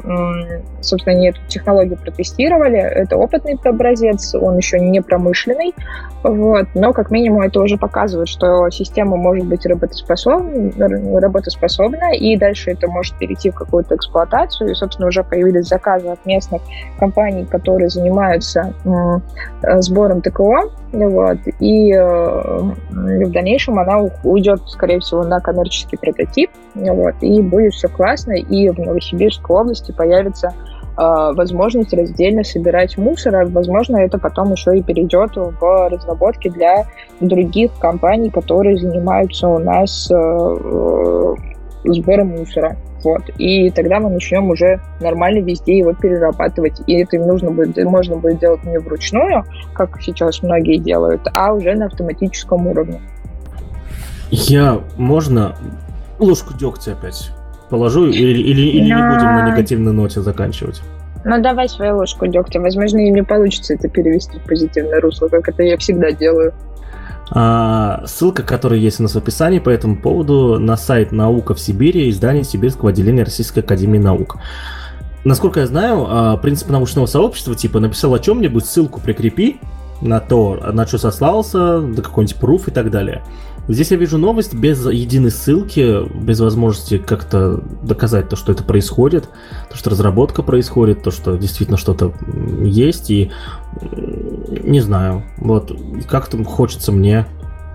собственно, они эту технологию протестировали. Это опытный образец, он еще не промышленный, вот, но как минимум это уже показывает, что система может быть работоспособна, работоспособна, и дальше это может перейти в какую-то эксплуатацию. И, собственно, уже появились заказы от местных компаний, которые занимаются э, сбором ТКО, вот, и э, в дальнейшем она уйдет, скорее всего, на коммерческий прототип, вот, и будет все классно, и в Новосибирской области появится э, возможность раздельно собирать мусор, а, возможно, это потом еще и перейдет в разработки для других компаний, которые занимаются у нас э, э сбором мусора. Вот. И тогда мы начнем уже нормально везде его перерабатывать. И это нужно будет, можно будет делать не вручную, как сейчас многие делают, а уже на автоматическом уровне. Я можно ложку дегтя опять положу или, или, или Но... не будем на негативной ноте заканчивать? Ну, давай свою ложку дегтя. Возможно, им не получится это перевести в позитивное русло, как это я всегда делаю. А, ссылка, которая есть у нас в описании по этому поводу, на сайт «Наука в Сибири» издание Сибирского отделения Российской Академии Наук. Насколько я знаю, а, принцип научного сообщества, типа, написал о чем-нибудь, ссылку прикрепи на то, на что сослался, до какой-нибудь пруф и так далее. Здесь я вижу новость без единой ссылки, без возможности как-то доказать то, что это происходит, то, что разработка происходит, то, что действительно что-то есть, и не знаю, вот как-то хочется мне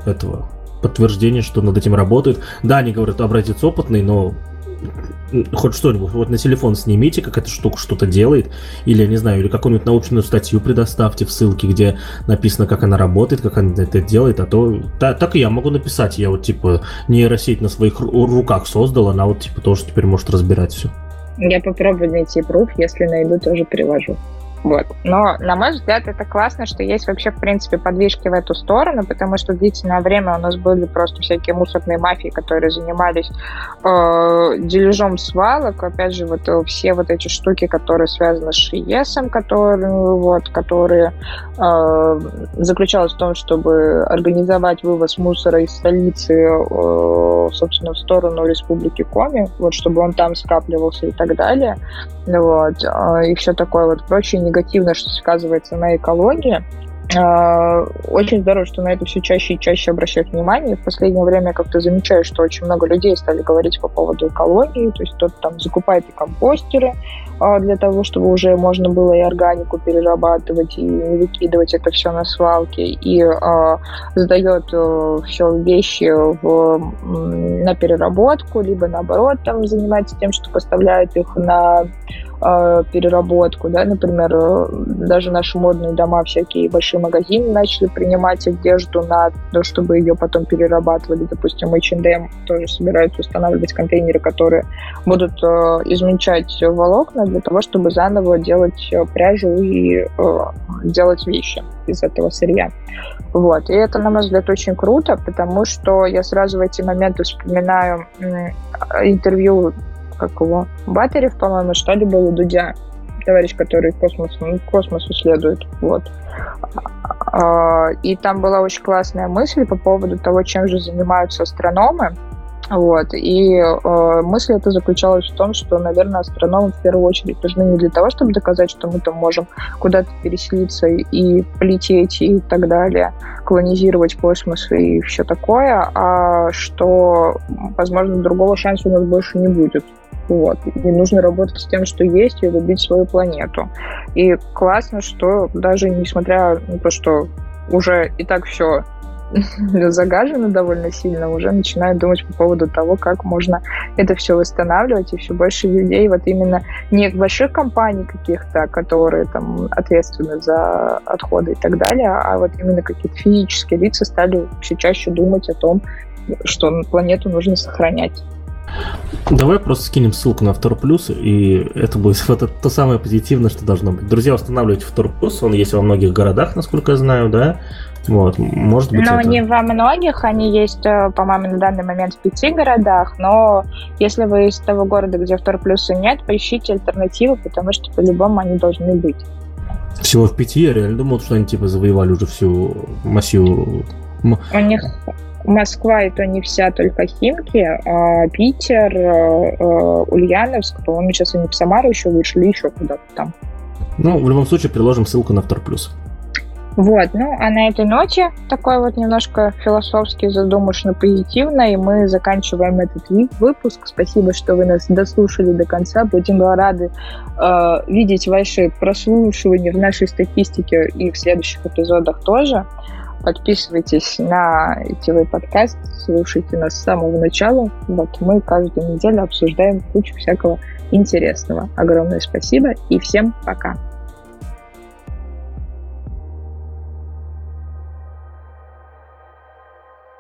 этого подтверждения, что над этим работают. Да, они говорят, образец опытный, но хоть что-нибудь, вот на телефон снимите, как эта штука что-то делает, или, я не знаю, или какую-нибудь научную статью предоставьте в ссылке, где написано, как она работает, как она это делает, а то та, так и я могу написать, я вот, типа, нейросеть на своих руках создал, она вот, типа, тоже теперь может разбирать все. Я попробую найти пруф, если найду, тоже привожу. Вот. Но, на мой взгляд, это классно, что есть вообще, в принципе, подвижки в эту сторону, потому что длительное время у нас были просто всякие мусорные мафии, которые занимались э, дележом свалок. Опять же, вот э, все вот эти штуки, которые связаны с ШИЕСом, которые, вот, которые э, заключалась в том, чтобы организовать вывоз мусора из столицы, э, собственно, в сторону Республики Коми, вот, чтобы он там скапливался и так далее. Вот. Э, и все такое вот прочее негативно, сказывается на экологии. А, очень здорово, что на это все чаще и чаще обращают внимание. В последнее время я как-то замечаю, что очень много людей стали говорить по поводу экологии. То есть кто-то там закупает и компостеры для того, чтобы уже можно было и органику перерабатывать, и выкидывать это все на свалки, и а, сдает э, все вещи в, на переработку, либо наоборот там занимается тем, что поставляет их на э, переработку, да, например, э, даже наши модные дома, всякие большие магазины начали принимать одежду на то, чтобы ее потом перерабатывали, допустим, H&M тоже собираются устанавливать контейнеры, которые будут э, измельчать волокна для того, чтобы заново делать э, пряжу и э, делать вещи из этого сырья. Вот. И это, на мой взгляд, очень круто, потому что я сразу в эти моменты вспоминаю интервью как его, по-моему, что ли, был у Дудя, товарищ, который космос, ну, космос исследует, вот. А, и там была очень классная мысль по поводу того, чем же занимаются астрономы, вот. И э, мысль эта заключалась в том, что, наверное, астрономы в первую очередь нужны не для того, чтобы доказать, что мы там можем куда-то переселиться и полететь и так далее, колонизировать космос и все такое, а что, возможно, другого шанса у нас больше не будет. Вот. И нужно работать с тем, что есть, и любить свою планету. И классно, что даже несмотря на то, что уже и так все загажено довольно сильно, уже начинают думать по поводу того, как можно это все восстанавливать, и все больше людей вот именно не больших компаний каких-то, которые там ответственны за отходы и так далее, а вот именно какие-то физические лица стали все чаще думать о том, что планету нужно сохранять. Давай просто скинем ссылку на Втор Плюс, и это будет вот это, то самое позитивное, что должно быть. Друзья, устанавливайте Втор Плюс, он есть во многих городах, насколько я знаю, да? Вот, может быть. Но это... не во многих, они есть, э, по-моему, на данный момент в пяти городах, но если вы из того города, где Втор Плюса нет, поищите альтернативы, потому что по-любому они должны быть. Всего в пяти? Я реально думал, что они типа завоевали уже всю массиву. У них Москва это не вся только Химки, а Питер, э, э, Ульяновск, по-моему, сейчас они в Самару еще вышли, еще куда-то там. Ну, в любом случае, приложим ссылку на Втор Плюс. Вот, ну, а на этой ноте такой вот немножко философски задумочно позитивно, и мы заканчиваем этот выпуск. Спасибо, что вы нас дослушали до конца. Будем рады э, видеть ваши прослушивания в нашей статистике и в следующих эпизодах тоже. Подписывайтесь на ITV подкаст, слушайте нас с самого начала. Вот мы каждую неделю обсуждаем кучу всякого интересного. Огромное спасибо и всем пока.